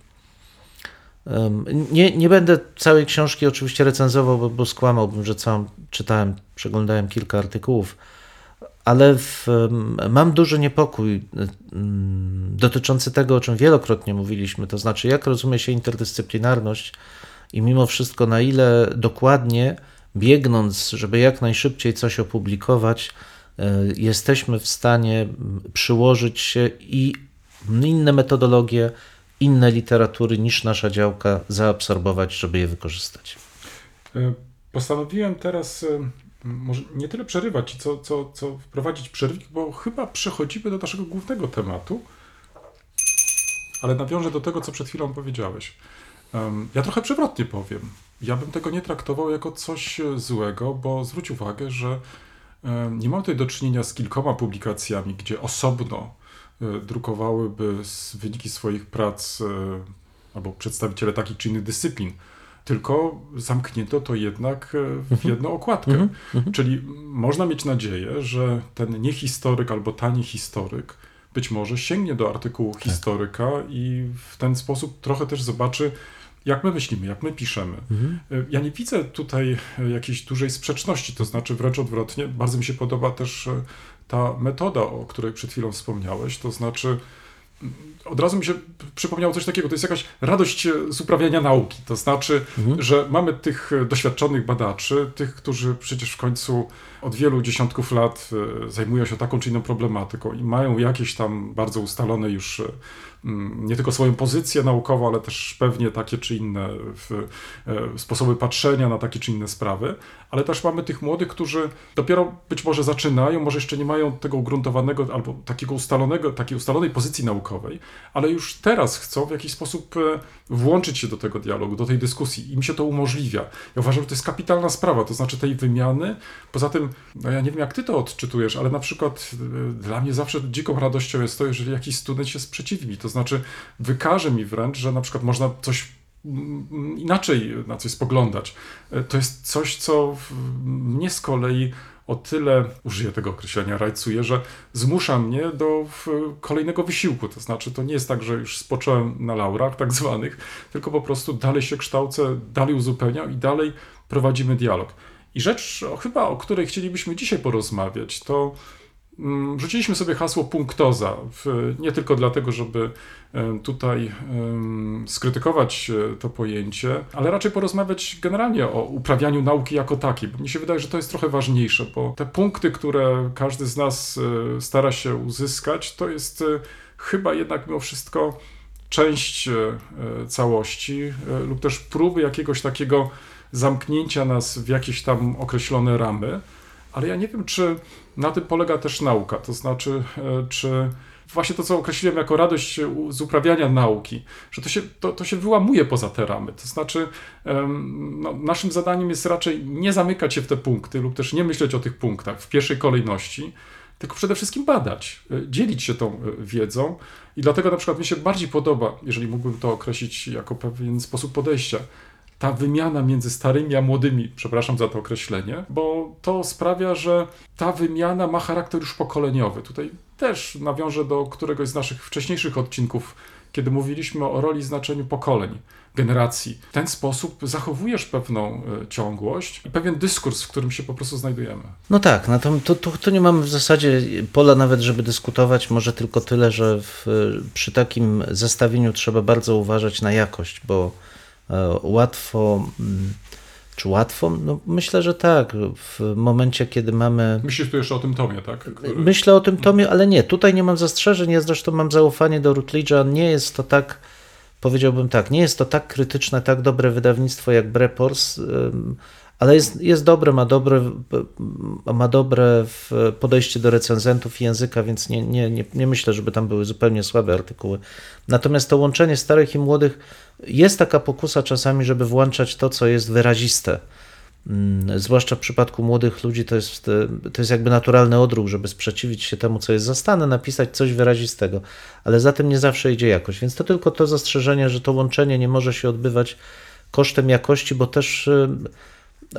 nie, nie będę całej książki oczywiście recenzował, bo, bo skłamałbym, że całą czytałem, przeglądałem kilka artykułów, ale w, mam duży niepokój dotyczący tego, o czym wielokrotnie mówiliśmy, to znaczy jak rozumie się interdyscyplinarność i mimo wszystko na ile dokładnie biegnąc, żeby jak najszybciej coś opublikować, y, jesteśmy w stanie przyłożyć się i inne metodologie, inne literatury niż nasza działka zaabsorbować, żeby je wykorzystać. E, Postanowiłem teraz e, może nie tyle przerywać, co, co, co wprowadzić przerwnik, bo chyba przechodzimy do naszego głównego tematu, ale nawiążę do tego, co przed chwilą powiedziałeś. Ja trochę przewrotnie powiem. Ja bym tego nie traktował jako coś e, złego, bo zwróć uwagę, że nie mam tutaj do czynienia z kilkoma publikacjami, gdzie osobno drukowałyby s- wyniki swoich prac e, albo przedstawiciele takich czy innych dyscyplin, tylko zamknięto to jednak e, w jedną okładkę. Czyli można mieć nadzieję, że ten niehistoryk albo tani historyk być może sięgnie do artykułu historyka i w ten sposób trochę też zobaczy, jak my myślimy, jak my piszemy. Ja nie widzę tutaj jakiejś dużej sprzeczności, to znaczy wręcz odwrotnie. Bardzo mi się podoba też ta metoda, o której przed chwilą wspomniałeś, to znaczy mm, od razu mi się przypomniało coś takiego, to jest jakaś radość e, z uprawiania nauki. To znaczy, że mamy tych e, doświadczonych badaczy, tych, którzy przecież w końcu od wielu dziesiątków lat e, zajmują się taką czy inną problematyką i mają jakieś tam bardzo ustalone już nie tylko swoją pozycję naukową, ale też pewnie takie czy inne e, sposoby patrzenia na takie czy inne sprawy, ale też mamy tych młodych, którzy dopiero być może zaczynają, może jeszcze nie mają tego ugruntowanego albo takiego ustalonego, takiej ustalonej pozycji naukowej, ale już teraz chcą w jakiś sposób e, włączyć się do tego dialogu, do tej dyskusji. Im się to umożliwia. Ja uważam, że to jest kapitalna sprawa, to znaczy tej wymiany. Poza tym, no ja nie wiem jak ty to odczytujesz, ale na przykład e, dla mnie zawsze dziką radością jest to, jeżeli jakiś student się sprzeciwi. To znaczy wykaże mi wręcz, że na przykład można coś mm, inaczej na coś spoglądać. E, To jest coś, co mnie z kolei o tyle, użyję tego określenia, rajcuje, że zmusza mnie do kolejnego wysiłku. To znaczy, to nie jest tak, że już spocząłem na laurach tak zwanych, tylko po prostu dalej się kształcę, dalej uzupełniam i dalej prowadzimy dialog. I rzecz chyba, o której chcielibyśmy dzisiaj porozmawiać, to rzuciliśmy sobie hasło punktoza. Nie tylko dlatego, żeby em, tutaj em, skrytykować e, to pojęcie, ale raczej porozmawiać generalnie o uprawianiu nauki jako takiej, bo mi się wydaje, że to jest trochę ważniejsze, bo te punkty, które każdy z nas e, stara się uzyskać, to jest e, chyba jednak mimo wszystko część e, e, całości e, lub też próby jakiegoś takiego zamknięcia nas w jakieś tam określone ramy, ale ja nie wiem, czy na tym polega też nauka, to znaczy, e, czy właśnie to, co określiłem jako radość z uprawiania nauki, że to się, to, to się wyłamuje poza te ramy. To znaczy, no, naszym zadaniem jest raczej nie zamykać się w te punkty lub też nie myśleć o tych punktach w pierwszej kolejności, tylko przede wszystkim badać, e, dzielić się tą e, wiedzą. I dlatego na przykład mi się bardziej podoba, jeżeli mógłbym to określić jako pewien sposób podejścia, ta wymiana między starymi a młodymi, przepraszam za to określenie, bo to sprawia, że ta wymiana ma charakter już pokoleniowy. Tutaj też nawiążę do któregoś z naszych wcześniejszych odcinków, kiedy mówiliśmy o roli i znaczeniu pokoleń, generacji. W ten sposób zachowujesz pewną e, ciągłość i pewien dyskurs, w którym się po prostu znajdujemy. No tak, no to, to, to, to nie mamy w zasadzie pola nawet, żeby dyskutować, może tylko tyle, że w, przy takim zestawieniu trzeba bardzo uważać na jakość, bo łatwo, mm, czy łatwo? No myślę, że tak, w momencie, kiedy mamy... Myślisz tu jeszcze o tym tomie, tak? Który... Myślę o tym tomie, ale nie, tutaj nie mam zastrzeżeń, ja zresztą mam zaufanie do Rutledge'a, nie jest to tak, powiedziałbym tak, nie jest to tak krytyczne, tak dobre wydawnictwo jak Brepors, ale jest, jest dobre, ma dobre, ma dobre podejście do recenzentów i języka, więc nie, nie, nie, nie myślę, żeby tam były zupełnie słabe artykuły. Natomiast to łączenie starych i młodych, jest taka pokusa czasami, żeby włączać to, co jest wyraziste. Mm, Zwłaszcza w przypadku młodych ludzi to jest, e, to jest jakby naturalny odruch, żeby sprzeciwić się temu, co jest zastane, napisać coś wyrazistego, ale za tym nie zawsze idzie jakość. Więc to tylko to zastrzeżenie, że to łączenie nie może się odbywać kosztem jakości, bo też e,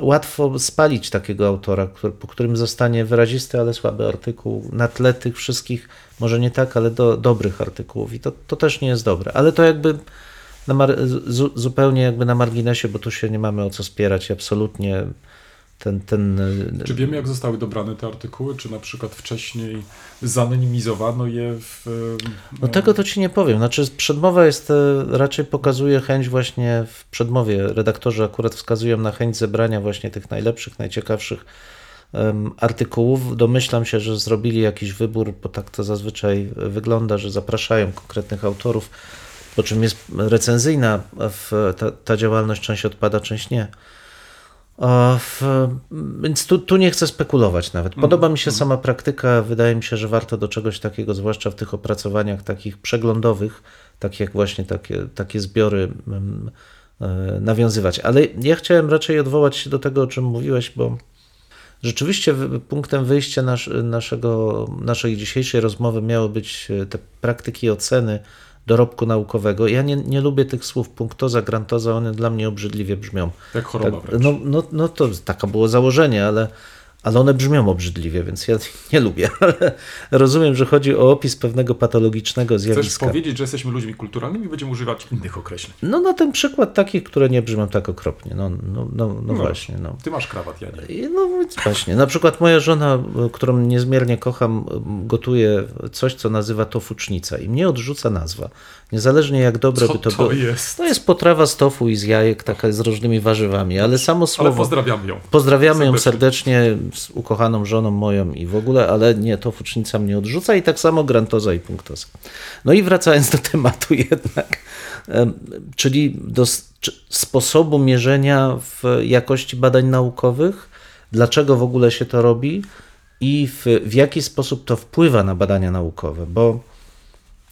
łatwo spalić takiego autora, po którym zostanie wyrazisty, ale słaby artykuł na tle tych wszystkich, może nie tak, ale do, dobrych artykułów i to, to też nie jest dobre. Ale to jakby zupełnie jakby na marginesie, bo tu się nie mamy o co spierać absolutnie ten, ten Czy wiemy, jak zostały dobrane te artykuły? Czy na przykład wcześniej zanonimizowano je w. No tego to ci nie powiem. Znaczy przedmowa jest, e, raczej pokazuje chęć właśnie w przedmowie. Redaktorzy akurat wskazują na chęć zebrania właśnie tych najlepszych, najciekawszych artykułów. Domyślam się, że zrobili jakiś wybór, bo tak to zazwyczaj wygląda, że zapraszają konkretnych autorów, po czym jest recenzyjna ta, ta działalność, część odpada, część nie. W, więc tu, tu nie chcę spekulować nawet. Podoba mi się sama praktyka. Wydaje mi się, że warto do czegoś takiego, zwłaszcza w tych opracowaniach takich przeglądowych, tak jak właśnie takie, takie zbiory, mm, e, nawiązywać. Ale ja chciałem raczej odwołać się do tego, o czym mówiłeś, bo rzeczywiście punktem wyjścia nasz, naszego, naszej dzisiejszej rozmowy miały być e, te praktyki oceny dorobku naukowego. Ja nie, nie lubię tych słów punktoza, grantoza, one dla mnie obrzydliwie brzmią. Jak choroba Tak, no, no, no to taka było założenie, ale, ale one brzmią obrzydliwie, więc ja nie lubię, ale rozumiem, że chodzi o opis pewnego patologicznego Chcesz zjawiska. powiedzieć, że jesteśmy ludźmi kulturalnymi i będziemy używać innych określeń. No na ten przykład takich, które nie brzmią tak okropnie. No, no, no, no właśnie. No. Ty masz krawat, ja nie. No więc właśnie, na przykład moja żona, którą niezmiernie kocham, gotuje coś, co nazywa tofucznica i mnie odrzuca nazwa. Niezależnie jak dobre Co by to, to było. jest? To jest potrawa z tofu i z jajek, taka z różnymi warzywami, ale samo Ale słowo... pozdrawiam ją. Pozdrawiamy ją Serdecznie. z ukochaną żoną moją i w ogóle, ale nie, to fucznica mnie odrzuca i tak samo grantoza i punktoza. No i wracając do tematu jednak, czyli do sposobu mierzenia w jakości badań naukowych, dlaczego w ogóle się to robi i w, w jaki sposób to wpływa na badania naukowe, bo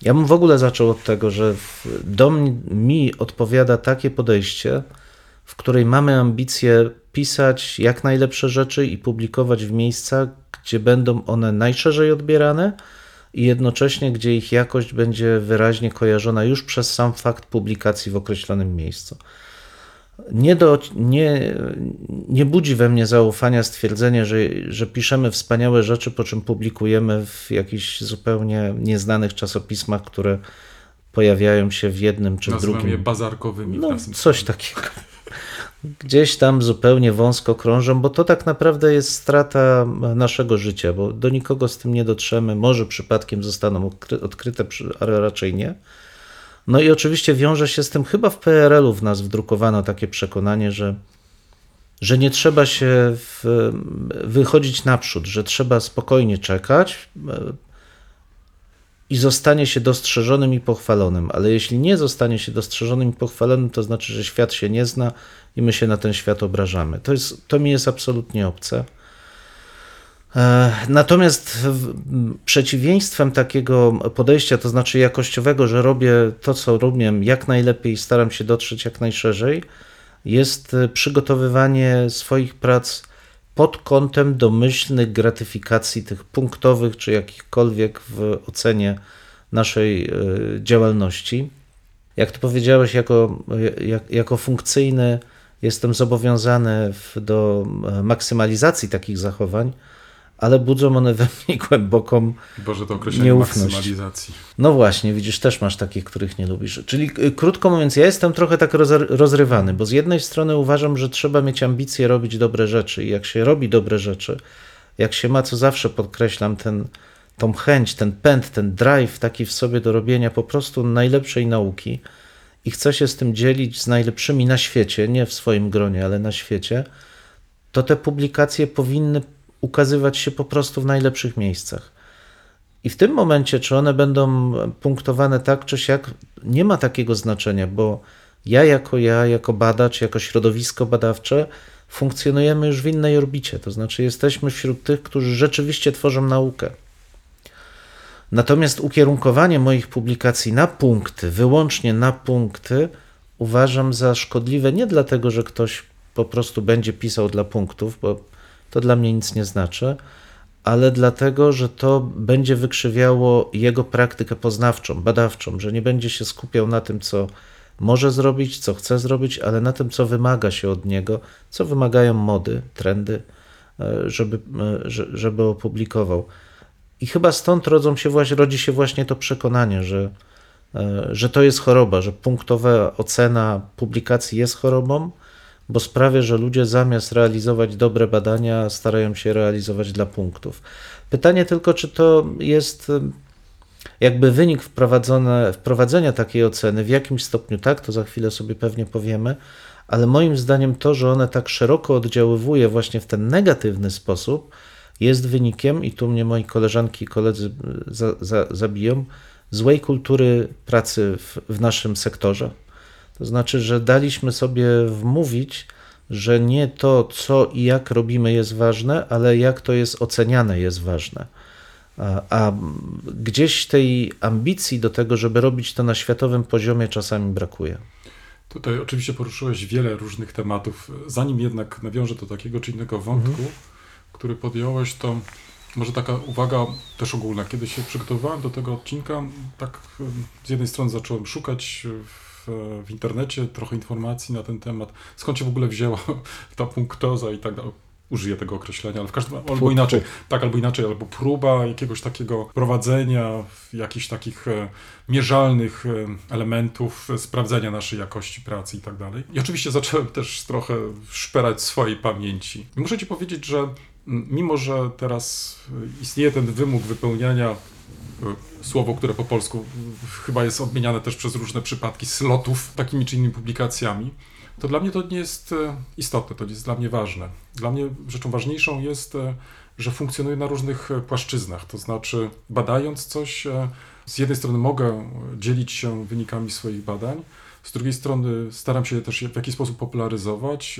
ja bym w ogóle zaczął od tego, że do mi odpowiada takie podejście, w której mamy ambicje pisać jak najlepsze rzeczy i publikować w miejscach, gdzie będą one najszerzej odbierane i jednocześnie gdzie ich jakość będzie wyraźnie kojarzona już przez sam fakt publikacji w określonym miejscu. Nie, do, nie, nie budzi we mnie zaufania stwierdzenie, że, że piszemy wspaniałe rzeczy, po czym publikujemy w jakichś zupełnie nieznanych czasopismach, które pojawiają się w jednym czy Nazywam drugim. je bazarkowymi No, coś takiego. Gdzieś tam zupełnie wąsko krążą, bo to tak naprawdę jest strata naszego życia, bo do nikogo z tym nie dotrzemy. Może przypadkiem zostaną odkry- odkryte, ale raczej nie. No i oczywiście wiąże się z tym, chyba w PRL-u w nas wdrukowano takie przekonanie, że, że nie trzeba się w, wychodzić naprzód, że trzeba spokojnie czekać e, i zostanie się dostrzeżonym i pochwalonym. Ale jeśli nie zostanie się dostrzeżonym i pochwalonym, to znaczy, że świat się nie zna i my się na ten świat obrażamy. To, jest, to mi jest absolutnie obce. E, Natomiast przeciwieństwem takiego podejścia, to znaczy jakościowego, że robię to, co robię jak najlepiej i staram się dotrzeć jak najszerzej, jest e, przygotowywanie swoich prac pod kątem domyślnych gratyfikacji tych punktowych czy jakichkolwiek w ocenie naszej e, działalności. Jak to powiedziałeś, jako, jak, jako funkcyjny jestem zobowiązany w, do maksymalizacji takich zachowań, ale budzą one we mnie głęboką Boże, to określenie Nieufność. maksymalizacji. no właśnie, widzisz, też masz takich, których nie lubisz. Czyli y, krótko mówiąc, ja jestem trochę tak rozrywany, bo z jednej strony uważam, że trzeba mieć ambicje robić dobre rzeczy i jak się robi dobre rzeczy, jak się ma, co zawsze podkreślam, ten, tą chęć, ten pęd, ten drive taki w sobie do robienia po prostu najlepszej nauki i chce się z tym dzielić z najlepszymi na świecie, nie w swoim gronie, ale na świecie, to te publikacje powinny ukazywać się po prostu w najlepszych miejscach. I w tym momencie, czy one będą punktowane tak czy siak, nie ma takiego znaczenia, bo ja jako ja, jako badacz, jako środowisko badawcze funkcjonujemy już w innej orbicie. To znaczy, jesteśmy wśród tych, którzy rzeczywiście tworzą naukę. Natomiast ukierunkowanie moich publikacji na punkty, wyłącznie na punkty, uważam za szkodliwe nie dlatego, że ktoś po prostu będzie pisał dla punktów, bo to dla mnie nic nie znaczy, ale dlatego, że to będzie wykrzywiało jego praktykę poznawczą, badawczą, że nie będzie się skupiał na tym, co może zrobić, co chce zrobić, ale na tym, co wymaga się od niego, co wymagają mody, trendy, e, żeby, e, że- żeby opublikował. I chyba stąd rodzą się właśnie, rodzi się właśnie to przekonanie, że, e, że to jest choroba, że punktowa ocena publikacji jest chorobą, bo sprawia, że ludzie zamiast realizować dobre badania, starają się realizować dla punktów. Pytanie tylko, czy to jest jakby wynik wprowadzenia takiej oceny, w jakim stopniu tak, to za chwilę sobie pewnie powiemy, ale moim zdaniem to, że one tak szeroko oddziaływuje właśnie w ten negatywny sposób, jest wynikiem, i tu mnie moi koleżanki i koledzy y, za, za, zabiją, złej kultury pracy w, w naszym sektorze. To znaczy, że daliśmy sobie wmówić, że nie to, co i jak robimy, jest ważne, ale jak to jest oceniane, jest ważne. A, a gdzieś tej ambicji do tego, żeby robić to na światowym poziomie, czasami brakuje. Tutaj oczywiście poruszyłeś wiele różnych tematów. Zanim jednak nawiążę do takiego czy innego wątku, Mhm. który podjąłeś, to może taka uwaga też ogólna. Kiedy się przygotowywałem do tego odcinka, tak z jednej strony zacząłem szukać w, w internecie trochę informacji na ten temat, skąd się w ogóle wzięła ta punktoza i tak dalej. użyję tego określenia, ale w każdym albo inaczej, tak, albo inaczej, albo próba jakiegoś takiego prowadzenia jakichś takich e, mierzalnych e, elementów, e, sprawdzenia naszej jakości pracy i tak dalej. I oczywiście zacząłem też trochę szperać swojej pamięci. I muszę ci powiedzieć, że mimo, że teraz istnieje ten wymóg wypełniania słowo, które po polsku chyba jest odmieniane też przez różne przypadki slotów takimi czy innymi publikacjami, to dla mnie to nie jest e, istotne, to nie jest dla mnie ważne. Dla mnie rzeczą ważniejszą jest, e, że funkcjonuje na różnych e, płaszczyznach, to znaczy badając coś, z jednej strony mogę dzielić się wynikami swoich badań, z drugiej strony staram się też w jakiś sposób popularyzować,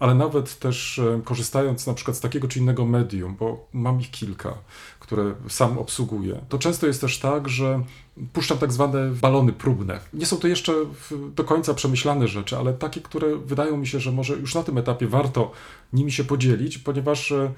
ale nawet też korzystając na przykład z takiego czy innego medium, bo mam ich kilka, które sam obsługuję, to często jest też tak, że puszczam tak zwane balony próbne. Nie są to jeszcze do końca przemyślane rzeczy, ale takie, które wydają mi się, że może już na tym etapie warto nimi się podzielić, ponieważ e,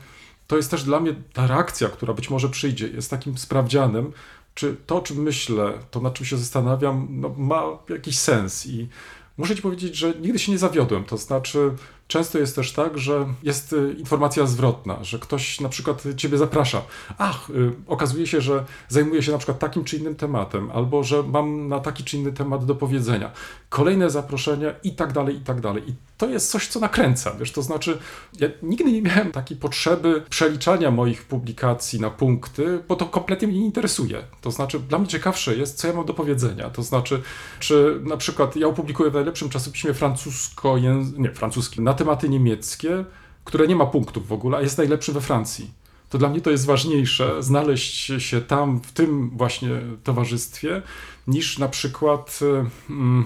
to jest też dla mnie ta reakcja, która być może przyjdzie, jest takim sprawdzianem, czy to, o czym myślę, to na czym się zastanawiam, no, ma jakiś sens i Muszę Ci powiedzieć, że nigdy się nie zawiodłem. To znaczy, często jest też tak, że jest y, informacja zwrotna, że ktoś na przykład Ciebie zaprasza. Ach, y, okazuje się, że zajmuję się na przykład takim czy innym tematem, albo że mam na taki czy inny temat do powiedzenia. Kolejne zaproszenia i tak dalej, i tak dalej. I to jest coś, co nakręca. Wiesz, to znaczy, ja nigdy nie miałem takiej potrzeby przeliczania moich publikacji na punkty, bo to kompletnie mnie nie interesuje. To znaczy, dla mnie ciekawsze jest, co ja mam do powiedzenia. To znaczy, czy na przykład ja opublikuję w najlepszym czasopiśmie francusko nie, francuskim, na tematy niemieckie, które nie ma punktów w ogóle, a jest najlepszy we Francji. To dla mnie to jest ważniejsze, znaleźć się tam, w tym właśnie towarzystwie, niż na przykład. Hmm,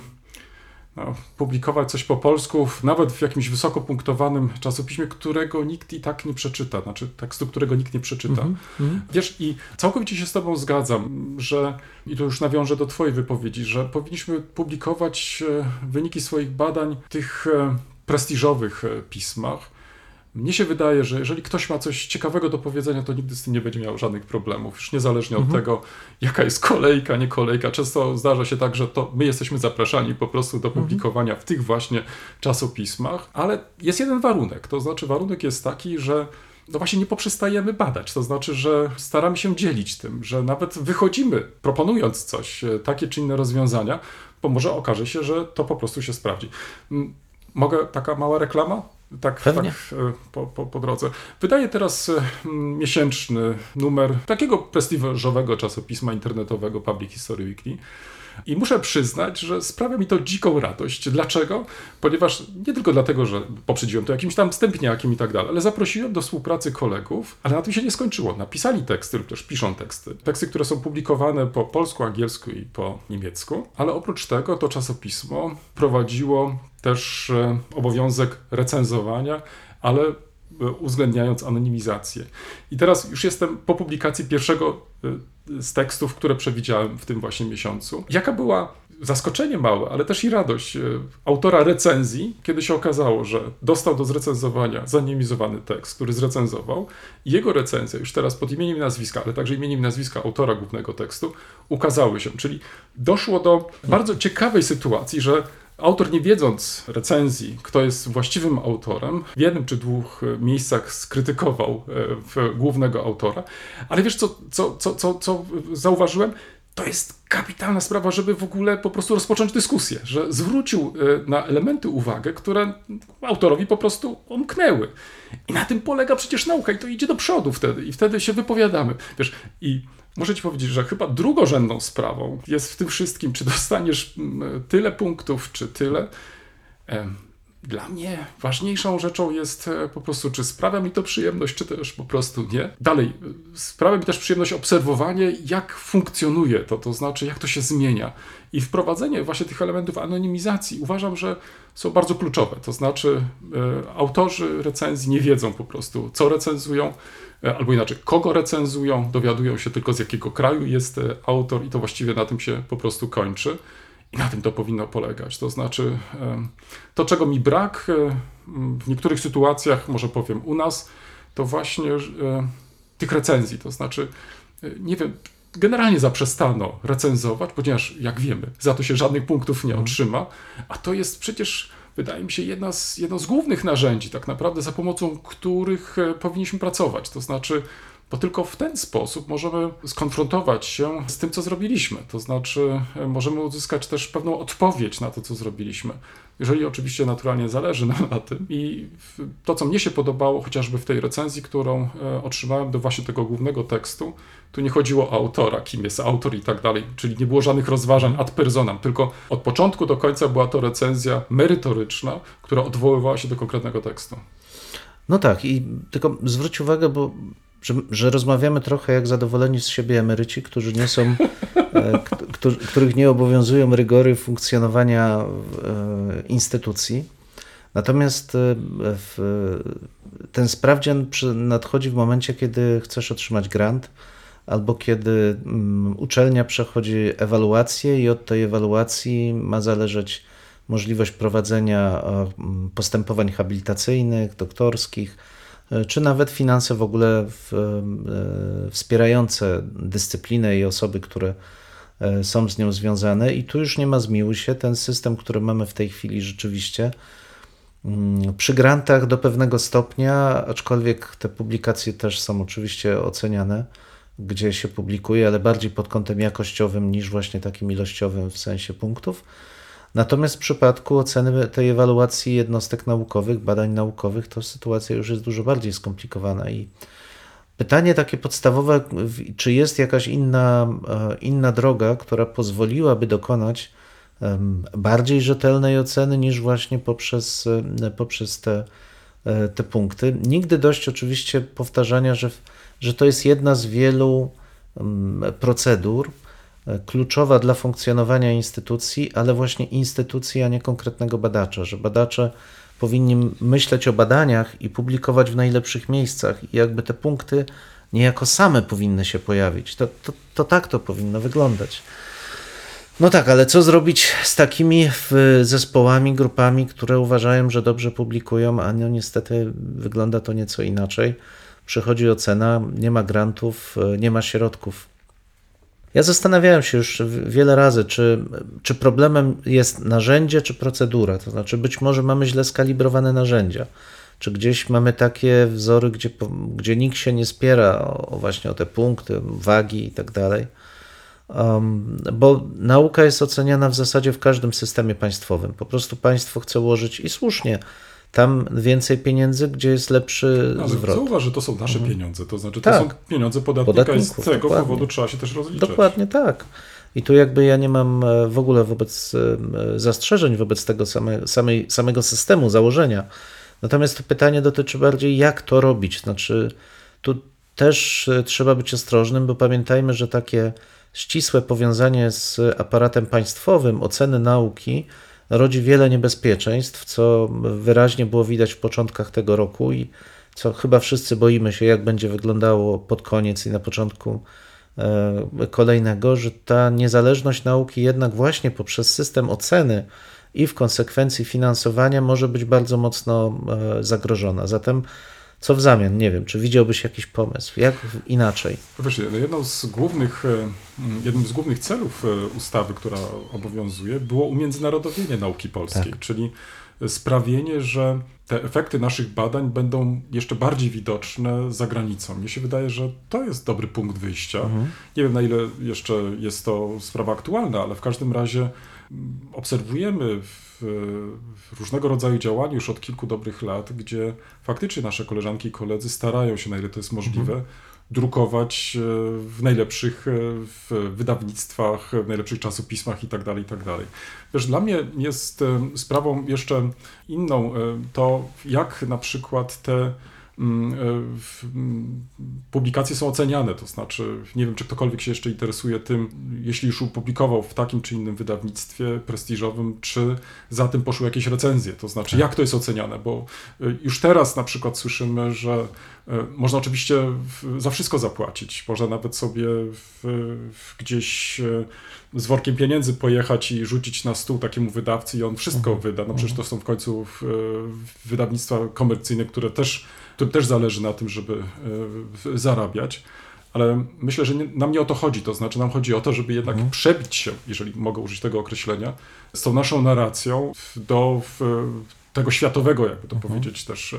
no, publikować coś po polsku, nawet w jakimś wysoko punktowanym czasopiśmie, którego nikt i tak nie przeczyta, znaczy tekstu, którego nikt nie przeczyta. Mm -hmm. Wiesz, i całkowicie się z Tobą zgadzam, że, i to już nawiążę do Twojej wypowiedzi, że powinniśmy publikować e, wyniki swoich badań w tych e, prestiżowych e, pismach, mnie się wydaje, że jeżeli ktoś ma coś ciekawego do powiedzenia, to nigdy z tym nie będzie miał żadnych problemów, już niezależnie mhm. od tego, jaka jest kolejka, nie kolejka. Często zdarza się tak, że to my jesteśmy zapraszani po prostu do mhm. publikowania mhm. w tych właśnie czasopismach, ale jest jeden warunek, to znaczy warunek jest taki, że no właśnie nie poprzestajemy badać. To znaczy, że staramy się dzielić tym, że nawet wychodzimy, proponując coś, e, takie czy inne rozwiązania, bo może okaże się, że to po prostu się sprawdzi. Mogę taka mała reklama? Tak, tak e, po, po, po, drodze. Wydaje teraz e, miesięczny numer takiego prestiżowego czasopisma internetowego Public History Weekly. I muszę przyznać, że sprawia mi to dziką radość. Dlaczego? Ponieważ nie tylko dlatego, że poprzedziłem to jakimś tam wstępniakiem i tak dalej, ale zaprosiłem do współpracy kolegów, ale na tym się nie skończyło. Napisali teksty lub też piszą teksty. Teksty, które są publikowane po polsku, angielsku i po niemiecku, ale oprócz tego to czasopismo prowadziło też e, obowiązek recenzowania, ale uwzględniając anonimizację. I teraz już jestem po publikacji pierwszego e, z tekstów, które przewidziałem w tym właśnie miesiącu. Jaka była zaskoczenie małe, ale też i radość autora recenzji, kiedy się okazało, że dostał do zrecenzowania zanimizowany tekst, który zrecenzował. Jego recenzja, już teraz pod imieniem i nazwiska, ale także imieniem i nazwiska autora głównego tekstu, ukazały się. Czyli doszło do bardzo ciekawej sytuacji, że Autor, nie wiedząc recenzji, kto jest właściwym autorem, w jednym czy dwóch e, miejscach skrytykował e, głównego autora, ale wiesz, co, co, co, co, co zauważyłem? To jest kapitalna sprawa, żeby w ogóle po prostu rozpocząć dyskusję, że zwrócił e, na elementy uwagę, które autorowi po prostu omknęły. I na tym polega przecież nauka i to idzie do przodu wtedy i wtedy się wypowiadamy. Wiesz, i Muszę ci powiedzieć, że chyba drugorzędną sprawą jest w tym wszystkim, czy dostaniesz mm, tyle punktów, czy tyle. Dla mnie ważniejszą rzeczą jest e, po prostu, czy sprawia mi to przyjemność, czy też po prostu nie. Dalej, sprawia mi też przyjemność obserwowanie, jak funkcjonuje to, to znaczy, jak to się zmienia. I wprowadzenie właśnie tych elementów anonimizacji uważam, że są bardzo kluczowe. To znaczy, e, autorzy recenzji nie wiedzą po prostu, co recenzują E, albo inaczej, kogo recenzują, dowiadują się tylko z jakiego kraju jest e, autor i to właściwie na tym się po prostu kończy. I na tym to powinno polegać. To znaczy, to czego mi brak w niektórych sytuacjach, może powiem u nas, to właśnie tych recenzji. To znaczy, nie wiem, generalnie zaprzestano recenzować, ponieważ jak wiemy, za to się żadnych punktów nie mhm. otrzyma, a to jest przecież wydaje mi się, jedna z, jedno z głównych narzędzi, tak naprawdę, za pomocą których e, powinniśmy pracować. To znaczy, bo tylko w ten sposób możemy skonfrontować się z tym, co zrobiliśmy. To znaczy, e, możemy uzyskać też pewną odpowiedź na to, co zrobiliśmy. Jeżeli oczywiście naturalnie zależy nam na tym. I to, co mnie się podobało, chociażby w tej recenzji, którą e, otrzymałem do właśnie tego głównego tekstu, tu nie chodziło o autora, kim jest autor i tak dalej, czyli nie było żadnych rozważań ad personam, tylko od początku do końca była to recenzja merytoryczna, która odwoływała się do konkretnego tekstu. No tak, i tylko zwróć uwagę, bo że, że rozmawiamy trochę jak zadowoleni z siebie emeryci, którzy nie są, e, których nie obowiązują rygory funkcjonowania e, instytucji. Natomiast e, w, ten sprawdzian nadchodzi w momencie, kiedy chcesz otrzymać grant, albo kiedy mm, uczelnia przechodzi ewaluację i od tej ewaluacji ma zależeć możliwość prowadzenia postępowań habilitacyjnych, doktorskich, czy nawet finanse w ogóle w, e, wspierające dyscyplinę i osoby, które e, są z nią związane. I tu już nie ma zmiłuj się. Ten system, który mamy w tej chwili, rzeczywiście mm, przy grantach do pewnego stopnia, aczkolwiek te publikacje też są oczywiście oceniane, gdzie się publikuje, ale bardziej pod kątem jakościowym niż właśnie takim ilościowym w sensie punktów Natomiast w przypadku oceny tej ewaluacji jednostek naukowych, badań naukowych, to sytuacja już jest dużo bardziej skomplikowana i pytanie takie podstawowe, czy jest jakaś inna, e, inna droga, która pozwoliłaby dokonać bardziej rzetelnej oceny niż właśnie poprzez, e, poprzez te, e, te punkty. Nigdy dość oczywiście powtarzania, że, że to jest jedna z wielu procedur, kluczowa dla funkcjonowania instytucji, ale właśnie instytucji, a nie konkretnego badacza, że badacze powinni myśleć o badaniach i publikować w najlepszych miejscach i jakby te punkty niejako same powinny się pojawić. To, to, to tak to powinno wyglądać. No tak, ale co zrobić z takimi zespołami, grupami, które uważają, że dobrze publikują, a no niestety wygląda to nieco inaczej. Przychodzi ocena, nie ma grantów, nie ma środków ja zastanawiałem się już wiele razy, czy, czy problemem jest narzędzie, czy procedura. To znaczy, być może mamy źle skalibrowane narzędzia, czy gdzieś mamy takie wzory, gdzie, gdzie nikt się nie spiera o, właśnie o te punkty, wagi i tak dalej. Um, bo nauka jest oceniana w zasadzie w każdym systemie państwowym. Po prostu państwo chce ułożyć i słusznie tam więcej pieniędzy, gdzie jest lepszy Ale zwrot. Zauważ, że to są nasze mhm. pieniądze, to znaczy to tak. są pieniądze podatnika i z tego dokładnie. powodu trzeba się też rozliczać. Dokładnie tak. I tu jakby ja nie mam e, w ogóle wobec e, zastrzeżeń wobec tego same, samej, samego systemu, założenia. Natomiast to pytanie dotyczy bardziej, jak to robić. Znaczy, tu też e, trzeba być ostrożnym, bo pamiętajmy, że takie ścisłe powiązanie z aparatem państwowym oceny nauki rodzi wiele niebezpieczeństw, co wyraźnie było widać w początkach tego roku i co chyba wszyscy boimy się, jak będzie wyglądało pod koniec i na początku e, kolejnego, że ta niezależność nauki jednak właśnie poprzez system oceny i w konsekwencji finansowania może być bardzo mocno e, zagrożona. Zatem co w zamian? Nie wiem, czy widziałbyś jakiś pomysł? Jak inaczej? Wiesz, jedną z głównych, e, jednym z głównych celów e, ustawy, która obowiązuje, było umiędzynarodowienie nauki polskiej, tak. czyli sprawienie, że te efekty naszych badań będą jeszcze bardziej widoczne za granicą. Mnie się wydaje, że to jest dobry punkt wyjścia. Mhm. Nie wiem, na ile jeszcze jest to sprawa aktualna, ale w każdym razie obserwujemy w, w różnego rodzaju działaniu już od kilku dobrych lat, gdzie faktycznie nasze koleżanki i koledzy starają się, na ile to jest możliwe, mhm. drukować e, w najlepszych e, w wydawnictwach, w najlepszych czasopismach itd., tak itd. Tak Wiesz, dla mnie jest e, sprawą jeszcze inną to, jak na przykład te publikacje są oceniane, to znaczy nie wiem, czy ktokolwiek się jeszcze interesuje tym, jeśli już opublikował w takim czy innym wydawnictwie prestiżowym, czy za tym poszły jakieś recenzje, to znaczy tak. jak to jest oceniane, bo e, już teraz na przykład słyszymy, że e, można oczywiście za wszystko zapłacić, można nawet sobie w, w gdzieś z workiem pieniędzy pojechać i rzucić na stół takiemu wydawcy i on wszystko mhm. wyda, no przecież to są w końcu wydawnictwa komercyjne, które też którym też zależy na tym, żeby e, zarabiać. ale myślę, że nie, nam nie o to chodzi. To znaczy, nam chodzi o to, żeby jednak Mhm. przebić się, jeżeli mogę użyć tego określenia, z tą naszą narracją do w, tego światowego, jakby to powiedzieć, też e,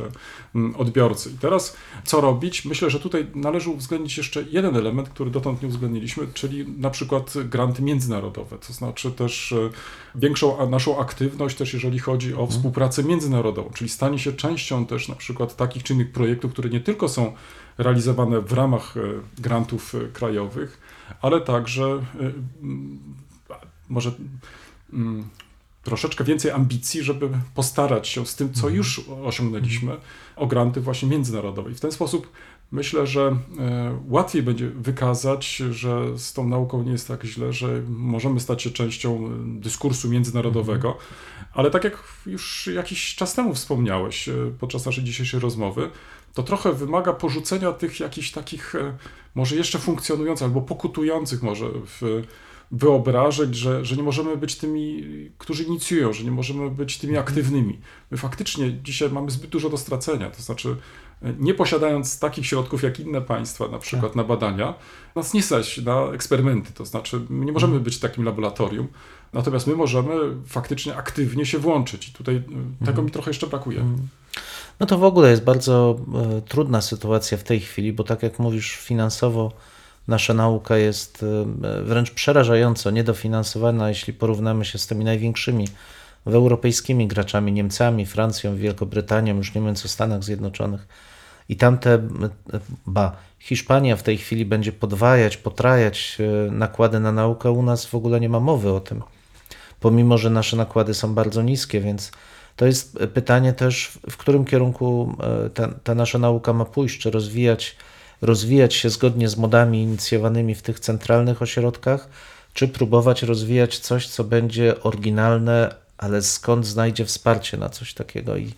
odbiorcy. I teraz co robić? Myślę, że tutaj należy uwzględnić jeszcze jeden element, który dotąd nie uwzględniliśmy, czyli na przykład granty międzynarodowe, to znaczy też e, większą naszą aktywność też jeżeli chodzi o współpracę międzynarodową, czyli stanie się częścią też na przykład takich czy innych projektów, które nie tylko są realizowane w ramach e, grantów krajowych, ale także może troszeczkę więcej ambicji, żeby postarać się z tym, co już osiągnęliśmy, o granty właśnie międzynarodowe. I w ten sposób myślę, że e, łatwiej będzie wykazać, że z tą nauką nie jest tak źle, że możemy stać się częścią dyskursu międzynarodowego. Ale tak jak już jakiś czas temu wspomniałeś e, podczas naszej dzisiejszej rozmowy, to trochę wymaga porzucenia tych jakichś takich e, może jeszcze funkcjonujących albo pokutujących może w wyobrażeń, że, że nie możemy być tymi, którzy inicjują, że nie możemy być tymi aktywnymi. My faktycznie dzisiaj mamy zbyt dużo do stracenia, to znaczy e, nie posiadając takich środków jak inne państwa, na przykład na badania, nas nie stać na eksperymenty, to znaczy my nie możemy być takim laboratorium, natomiast my możemy faktycznie aktywnie się włączyć. I tutaj e, tego mi trochę jeszcze brakuje. No to w ogóle jest bardzo e, trudna sytuacja w tej chwili, bo tak jak mówisz, finansowo nasza nauka jest e, wręcz przerażająco niedofinansowana, jeśli porównamy się z tymi największymi europejskimi graczami, Niemcami, Francją, Wielkobrytanią, już nie mówiąc o Stanach Zjednoczonych. I tamte, e, ba, Hiszpania w tej chwili będzie podwajać, potrajać nakłady na naukę, u nas w ogóle nie ma mowy o tym pomimo że nasze nakłady są bardzo niskie, więc to jest pytanie też, w- którym kierunku ta, ta nasza nauka ma pójść, czy rozwijać, rozwijać się zgodnie z modami inicjowanymi w tych centralnych ośrodkach, czy próbować rozwijać coś, co będzie oryginalne, ale skąd znajdzie wsparcie na coś takiego. I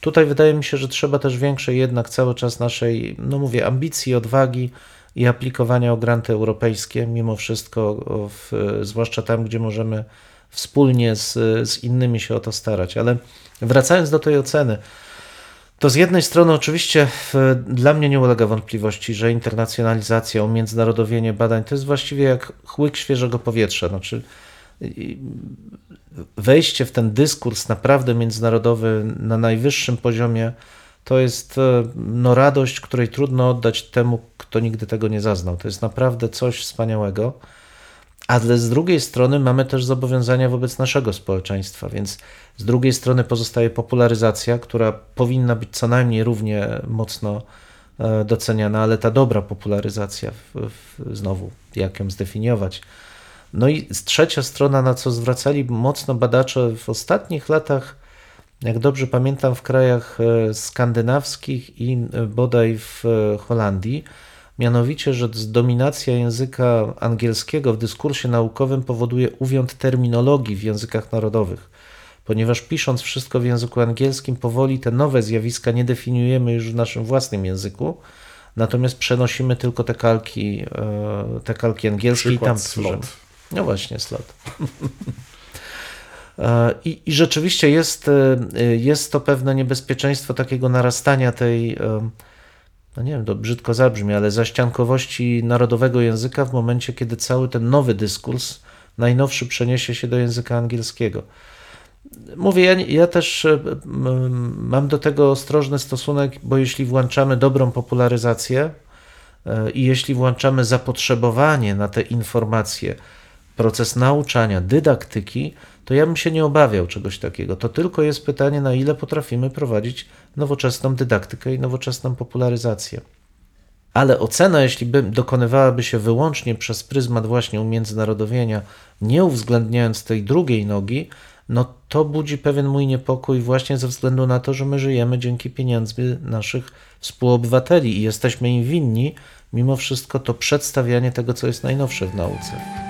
tutaj wydaje mi się, że trzeba też większej jednak cały czas naszej, no mówię, ambicji, odwagi i aplikowania o granty europejskie, mimo wszystko, w, zwłaszcza tam, gdzie możemy wspólnie z, z innymi się o to starać. Ale wracając do tej oceny, to z jednej strony oczywiście w, dla mnie nie ulega wątpliwości, że internacjonalizacja, umiędzynarodowienie badań to jest właściwie jak chłyk świeżego powietrza. Znaczy, wejście w ten dyskurs naprawdę międzynarodowy na najwyższym poziomie to jest e, no, radość, której trudno oddać temu, kto nigdy tego nie zaznał. To jest naprawdę coś wspaniałego. Ale z drugiej strony mamy też zobowiązania wobec naszego społeczeństwa, więc z drugiej strony pozostaje popularyzacja, która powinna być co najmniej równie mocno e, doceniana, ale ta dobra popularyzacja, w, w, znowu, jak ją zdefiniować. No i trzecia strona, na co zwracali mocno badacze w ostatnich latach, jak dobrze pamiętam, w krajach e, skandynawskich i e, bodaj w Holandii, mianowicie, że dominacja języka angielskiego w dyskursie naukowym powoduje uwiąd terminologii w językach narodowych. Ponieważ pisząc wszystko w języku angielskim, powoli te nowe zjawiska nie definiujemy już w naszym własnym języku, natomiast przenosimy tylko te kalki, e, te kalki angielskie i tam Przykład tworzymy. No właśnie, slot. E, I, I rzeczywiście jest, e, jest to pewne niebezpieczeństwo takiego narastania tej, no nie wiem, to brzydko zabrzmi, ale zaściankowości narodowego języka w momencie, kiedy cały ten nowy dyskurs, najnowszy, przeniesie się do języka angielskiego. Mówię, ja, ja też e, mam do tego ostrożny stosunek, bo jeśli włączamy dobrą popularyzację e, i jeśli włączamy zapotrzebowanie na te informacje, proces nauczania, dydaktyki, to ja bym się nie obawiał czegoś takiego. To tylko jest pytanie, na ile potrafimy prowadzić nowoczesną dydaktykę i nowoczesną popularyzację. Ale ocena, jeśli by dokonywałaby się wyłącznie przez pryzmat właśnie umiędzynarodowienia, nie uwzględniając tej drugiej nogi, no to budzi pewien mój niepokój właśnie ze względu na to, że my żyjemy dzięki pieniędzmi naszych współobywateli i jesteśmy im winni mimo wszystko to przedstawianie tego, co jest najnowsze w nauce.